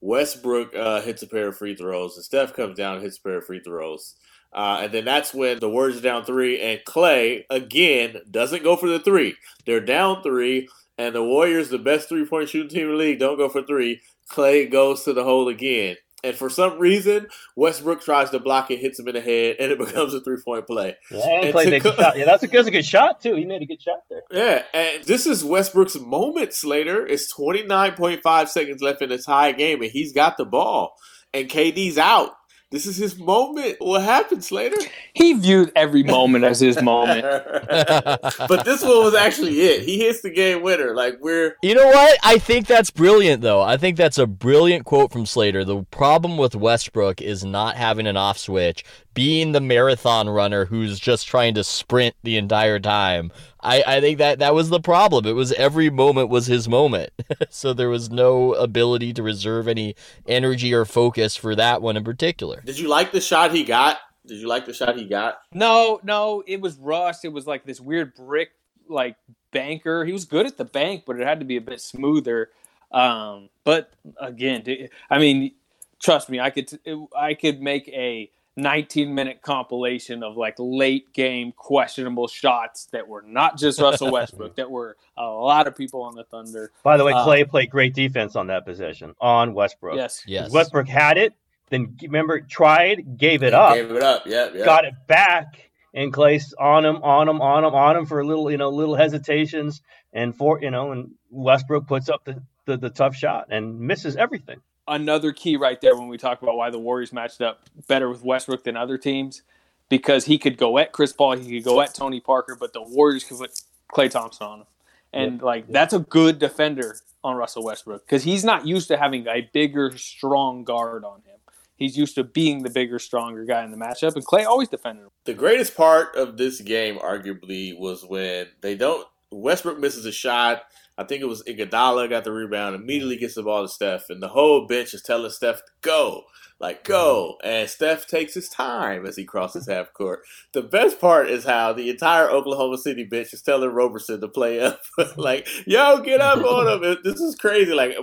G: Westbrook uh, hits a pair of free throws, and Steph comes down hits a pair of free throws. Uh, and then that's when the Warriors are down three, and Klay, again doesn't go for the three. They're down three, and the Warriors, the best three point shooting team in the league, don't go for three. Klay goes to the hole again. And for some reason, Westbrook tries to block it, hits him in the head, and it becomes a three point play.
I: Yeah, co- shot. yeah that's, a, that's a good shot, too. He made a good shot there.
G: Yeah, and this is Westbrook's moment, Slater. It's 29.5 seconds left in the tie game, and he's got the ball. And KD's out. This is his moment. What happened, Slater?
J: He viewed every moment as his moment.
G: but this one was actually it. He hits the game winner. Like we're
H: You know what? I think that's brilliant though. I think that's a brilliant quote from Slater. The problem with Westbrook is not having an off switch, being the marathon runner who's just trying to sprint the entire time. I, I think that that was the problem. It was every moment was his moment. so there was no ability to reserve any energy or focus for that one in particular.
G: Did you like the shot he got? Did you like the shot he got?
J: No, no, it was rust. It was like this weird brick like banker. He was good at the bank, but it had to be a bit smoother. Um, but again, I mean, trust me, I could I could make a 19 minute compilation of like late game questionable shots that were not just Russell Westbrook, that were a lot of people on the Thunder.
I: By the way, Klay uh, played great defense on that possession on Westbrook.
J: Yes,
H: yes.
I: Westbrook had it, then remember tried, gave it up,
G: gave it up, yeah, yeah.
I: got it back, and Klay's on him, on him, on him, on him for a little, you know, little hesitations, and for you know, and Westbrook puts up the, the, the tough shot and misses everything
J: another key right there when we talk about why the Warriors matched up better with Westbrook than other teams because he could go at Chris Paul, he could go at Tony Parker, but the Warriors could put Klay Thompson on him. And like that's a good defender on Russell Westbrook because he's not used to having a bigger, strong guard on him. He's used to being the bigger, stronger guy in the matchup, and Klay always defended him.
G: The greatest part of this game, arguably, was when they don't. Westbrook misses a shot I think it was Iguodala got the rebound, immediately gets the ball to Steph, and the whole bench is telling Steph to go, like go, and Steph takes his time as he crosses half court. The best part is how the entire Oklahoma City bench is telling Roberson to play up, like yo, get up on him. This is crazy. Like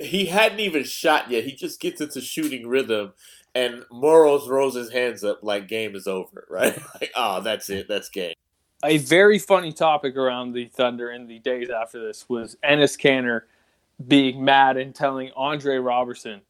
G: he hadn't even shot yet. He just gets into shooting rhythm. And Morrow throws his hands up like game is over, right? Like, oh, that's it, that's game
J: a very funny topic around the Thunder in the days after this was Enes Kanter being mad and telling Andre Roberson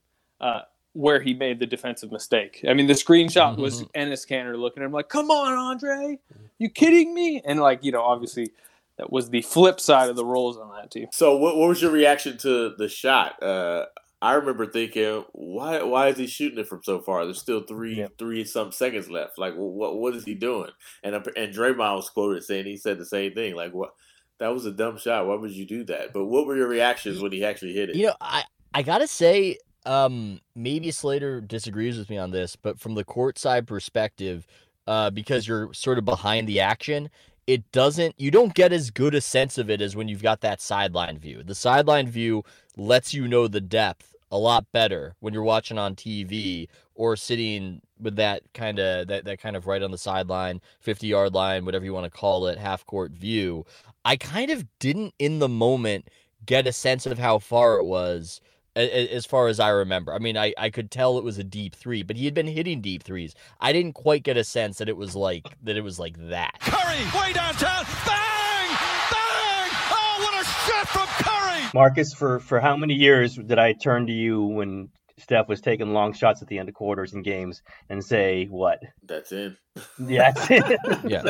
J: uh, where he made the defensive mistake. I mean, the screenshot was. Enes Kanter looking at him like, "Come on, Andre, you kidding me?" And like, you know, obviously that was the flip side of the roles on that team.
G: So, what, what was your reaction to the shot? Uh, I remember thinking, why why is he shooting it from so far? There's still three yeah. three some seconds left. Like, what what is he doing? And and Draymond was quoted saying he said the same thing. Like, what that was a dumb shot. Why would you do that? But what were your reactions when he actually hit it?
H: You know, I I gotta say, um, maybe Slater disagrees with me on this, but from the courtside perspective, uh, because you're sort of behind the action, it doesn't you don't get as good a sense of it as when you've got that sideline view. The sideline view lets you know the depth a lot better when you're watching on TV or sitting with that kind of that, that kind of right on the sideline, 50 yard line, whatever you want to call it, half court view. I kind of didn't in the moment get a sense of how far it was as far as I remember. I mean, I, I could tell it was a deep three, but he had been hitting deep threes. I didn't quite get a sense that it was like that it was like that.
B: Curry way downtown. Bang! Bang! Oh, what a shot from Curry!
I: Marcus, for for how many years did I turn to you when Steph was taking long shots at the end of quarters and games and say what?
G: That's in.
I: Yeah, that's it.
H: yeah,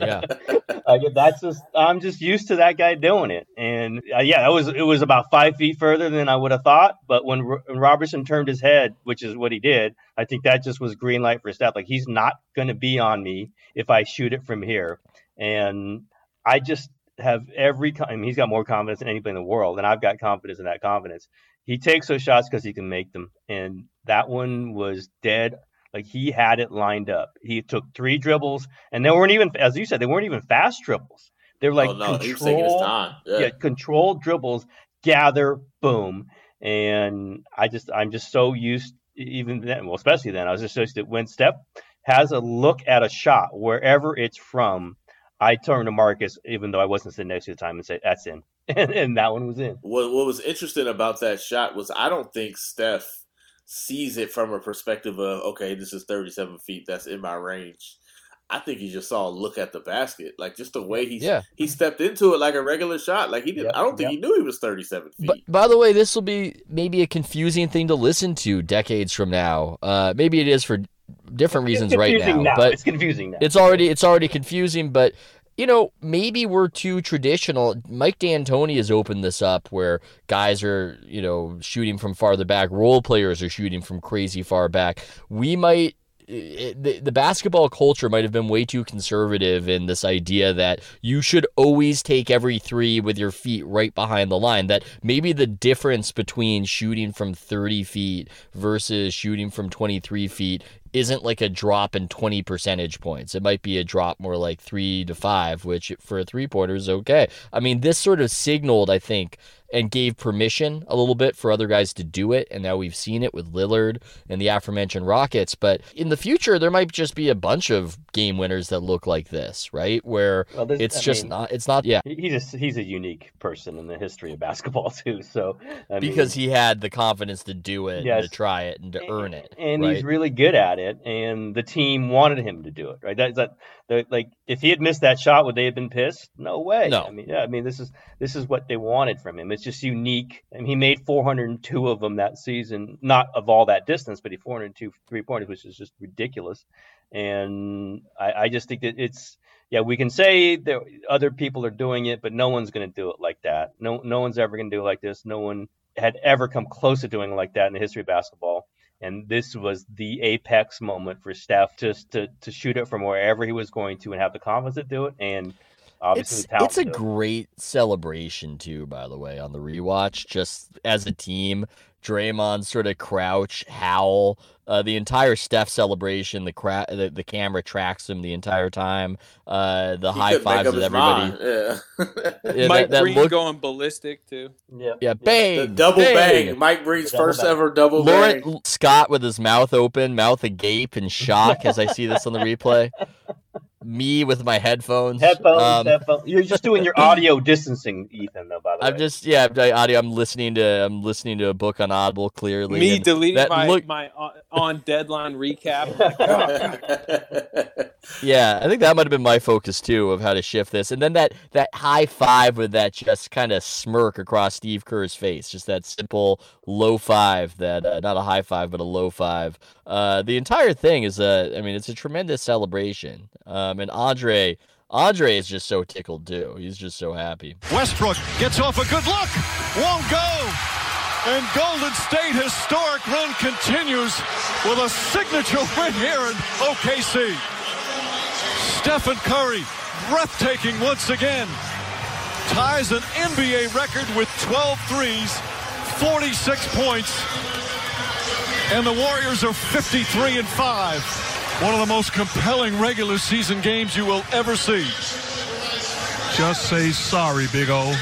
H: yeah.
I: Like, that's just I'm just used to that guy doing it, and uh, yeah, that was it was about five feet further than I would have thought. But when, when Roberson turned his head, which is what he did, I think that just was green light for Steph. Like he's not going to be on me if I shoot it from here, and I just have every. I mean, he's got more confidence than anybody in the world, and I've got confidence in that confidence. He takes those shots because he can make them, and that one was dead like he had it lined up. He took three dribbles, and they weren't even, as you said, they weren't even fast dribbles. They were like
G: oh, no,
I: control,
G: yeah.
I: yeah, controlled dribbles, gather, boom. And I just, I'm just so used, even then, well, especially then, I was just so used to when Steph has a look at a shot wherever it's from. I turned to Marcus, even though I wasn't sitting next to the time, and said, "That's in," and, and that one was in.
G: What What was interesting about that shot was I don't think Steph sees it from a perspective of okay, this is 37 feet, that's in my range. I think he just saw a look at the basket, like just the way he
H: yeah.
G: he stepped into it like a regular shot. Like he did. Yep, I don't think yep. he knew he was 37 feet.
H: But by the way, this will be maybe a confusing thing to listen to decades from now. Uh, maybe it is for different reasons right now,
I: now,
H: But
I: it's confusing now.
H: It's already it's already confusing, but you know, maybe we're too traditional. Mike D'Antoni has opened this up where guys are, you know, shooting from farther back. Role players are shooting from crazy far back. We might the, the basketball culture might have been way too conservative in this idea that you should always take every three with your feet right behind the line. That maybe the difference between shooting from 30 feet versus shooting from 23 feet isn't like a drop in 20 percentage points. It might be a drop more like three to five, which for a three pointer is okay. I mean, this sort of signaled, I think, and gave permission a little bit for other guys to do it. And now we've seen it with Lillard and the aforementioned Rockets. But in the future, there might just be a bunch of game winners that look like this, right? Where well, it's I just mean, not, it's not, yeah.
I: He's a, he's a unique person in the history of basketball, too. So,
H: I because mean, he had the confidence to do it, yes, and to try it, and to
I: and,
H: earn it.
I: And
H: right?
I: he's really good at it. And the team wanted him to do it, right? That's that, like, if he had missed that shot, would they have been pissed? No way.
H: No.
I: I mean, yeah, I mean, this is, this is what they wanted from him. It's just unique. I mean, he made 402 of them that season, not of all that distance, but he 402 three pointers, which is just ridiculous. And I, I just think that it's, yeah, we can say that other people are doing it, but no one's going to do it like that. No, no one's ever going to do it like this. No one had ever come close to doing it like that in the history of basketball. And this was the apex moment for Steph just to, to shoot it from wherever he was going to and have the confidence to do it. And obviously,
H: it's, it's a great celebration too, by the way, on the rewatch. Just as a team, Draymond sort of crouch, howl. Uh, the entire Steph celebration, the, cra- the the camera tracks him the entire time. Uh, the he high fives with everybody.
G: Yeah.
J: yeah. Mike that, that look... going ballistic too.
I: Yeah,
H: yeah, bang,
G: the double
H: bang.
G: bang. Mike Breen's first bang. ever double
H: Laurent
G: bang.
H: Scott with his mouth open, mouth agape in shock as I see this on the replay me with my headphones.
I: Headphones, um, headphones. You're just doing your audio distancing, Ethan. Though, by the
H: I'm just yeah, audio. I'm listening to I'm listening to a book on Audible. Clearly,
J: me deleting my look... my on deadline recap.
H: yeah, I think that might have been my focus too of how to shift this, and then that that high five with that just kind of smirk across Steve Kerr's face, just that simple low five. That uh, not a high five, but a low five. Uh, the entire thing is a, I mean, it's a tremendous celebration. Um, and Andre, Andre is just so tickled too. He's just so happy.
B: Westbrook gets off a good look, won't go. And Golden State historic run continues with a signature win here in OKC. Stephen Curry, breathtaking once again, ties an NBA record with 12 threes, 46 points, and the Warriors are 53 and 5. One of the most compelling regular season games you will ever see. Just say sorry, Big O.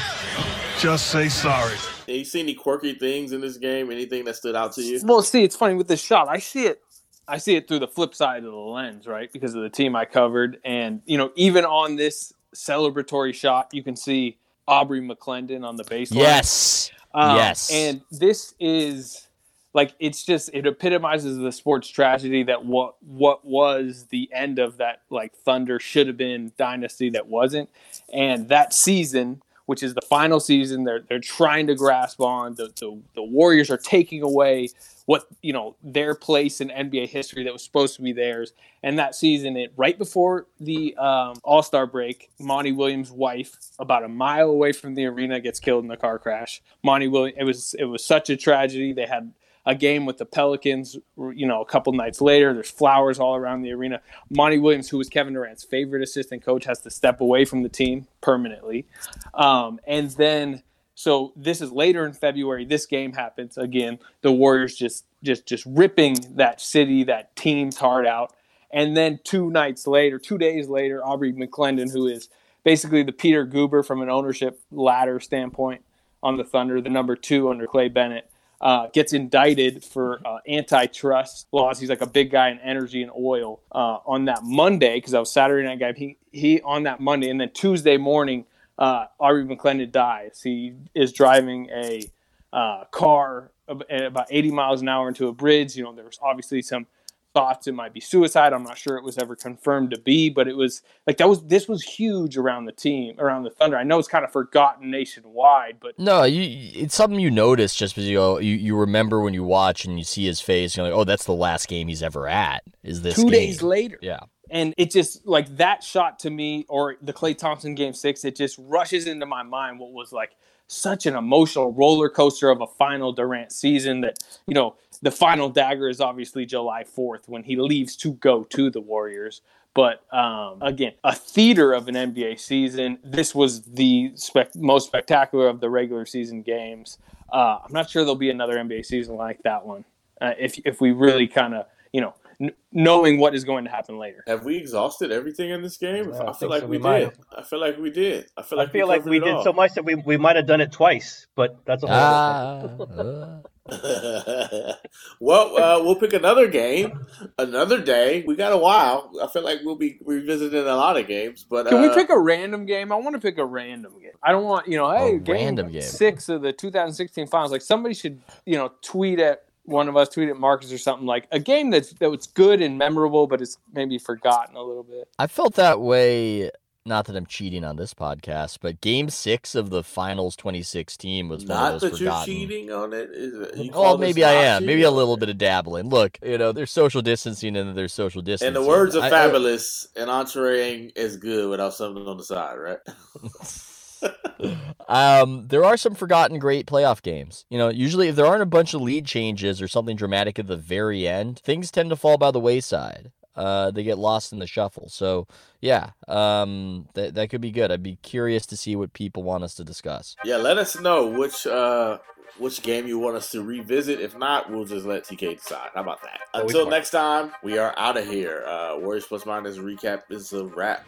B: Just say sorry.
G: Have you see any quirky things in this game? Anything that stood out to you?
J: Well, see, it's funny with this shot. I see it. I see it through the flip side of the lens, right? Because of the team I covered, and you know, even on this celebratory shot, you can see Aubrey McClendon on the baseline.
H: Yes. Um, yes.
J: And this is like it's just it epitomizes the sports tragedy that what what was the end of that like thunder should have been dynasty that wasn't and that season which is the final season they're they're trying to grasp on. The the, the Warriors are taking away what you know their place in NBA history that was supposed to be theirs. And that season, it right before the um, All Star break, Monty Williams' wife, about a mile away from the arena, gets killed in a car crash. Monty Williams, it was it was such a tragedy. They had a game with the Pelicans, you know, a couple nights later. There's flowers all around the arena. Monty Williams, who was Kevin Durant's favorite assistant coach, has to step away from the team permanently. Um, and then, so this is later in February. This game happens again. The Warriors just, just, just ripping that city, that team's heart out. And then two nights later, two days later, Aubrey McClendon, who is basically the Peter Guber from an ownership ladder standpoint on the Thunder, the number two under Clay Bennett uh, gets indicted for uh, antitrust laws. He's like a big guy in energy and oil uh, on that Monday because I was Saturday night guy. He he on that Monday and then Tuesday morning, uh, Aubrey McClendon dies. He is driving a uh, car about 80 miles an hour into a bridge. You know, there was obviously some thoughts it might be suicide. I'm not sure it was ever confirmed to be, but it was like that was this was huge around the team, around the Thunder. I know it's kind of forgotten nationwide, but
H: no, you it's something you notice just because you you, you remember when you watch and you see his face, you're like, oh, that's the last game he's ever at. Is this
J: two
H: game.
J: days later?
H: Yeah.
J: And it just like that shot to me, or the Klay Thompson game six, it just rushes into my mind what was like such an emotional roller coaster of a final Durant season that, you know, the final dagger is obviously July 4th when he leaves to go to the Warriors. But um, again, a theater of an NBA season. This was the spec- most spectacular of the regular season games. Uh, I'm not sure there'll be another NBA season like that one. Uh, if if we really kind of you know n- knowing what is going to happen later.
G: Have we exhausted everything in this game?
I: Yeah, I
G: I, feel like
I: so.
G: we,
I: We might
G: did. I feel like we did. I feel
I: I
G: like
I: feel
G: we
I: like we did
G: all.
I: so much that we, we might have done it twice, but that's a whole
H: Ah,
G: well, uh, we'll pick another game, another day. We got a while. I feel like we'll be revisiting a lot of games. But
J: Can we
G: uh,
J: pick a random game? I want to pick a random game. I don't want, you know, hey, game
H: random game.
J: six of the 2016 finals. Like somebody should, you know, tweet at one of us, tweeted Marcus or something like a game that's that was good and memorable, but it's maybe forgotten a little bit.
H: I felt that way. Not that I'm cheating on this podcast, but Game Six of the Finals 2016 was one
G: Not
H: of
G: that
H: those
G: you're cheating on it. Is it you
H: Well, maybe I am. Maybe a little bit of dabbling. Look, you know, there's social distancing and there's social distancing.
G: In the words of
H: I- I-
G: Fabulous, an entree is good without something on the side, right?
H: um, there are some forgotten great playoff games. You know, usually if there aren't a bunch of lead changes or something dramatic at the very end, things tend to fall by the wayside. Uh, they get lost in the shuffle. So yeah, um, that that could be good. I'd be curious to see what people want us to discuss.
G: yeah, let us know which uh which game you want us to revisit. If not, we'll just let TK decide. How about that? Until next time, we are out of here. Uh, Warriors Plus Minus recap is a wrap.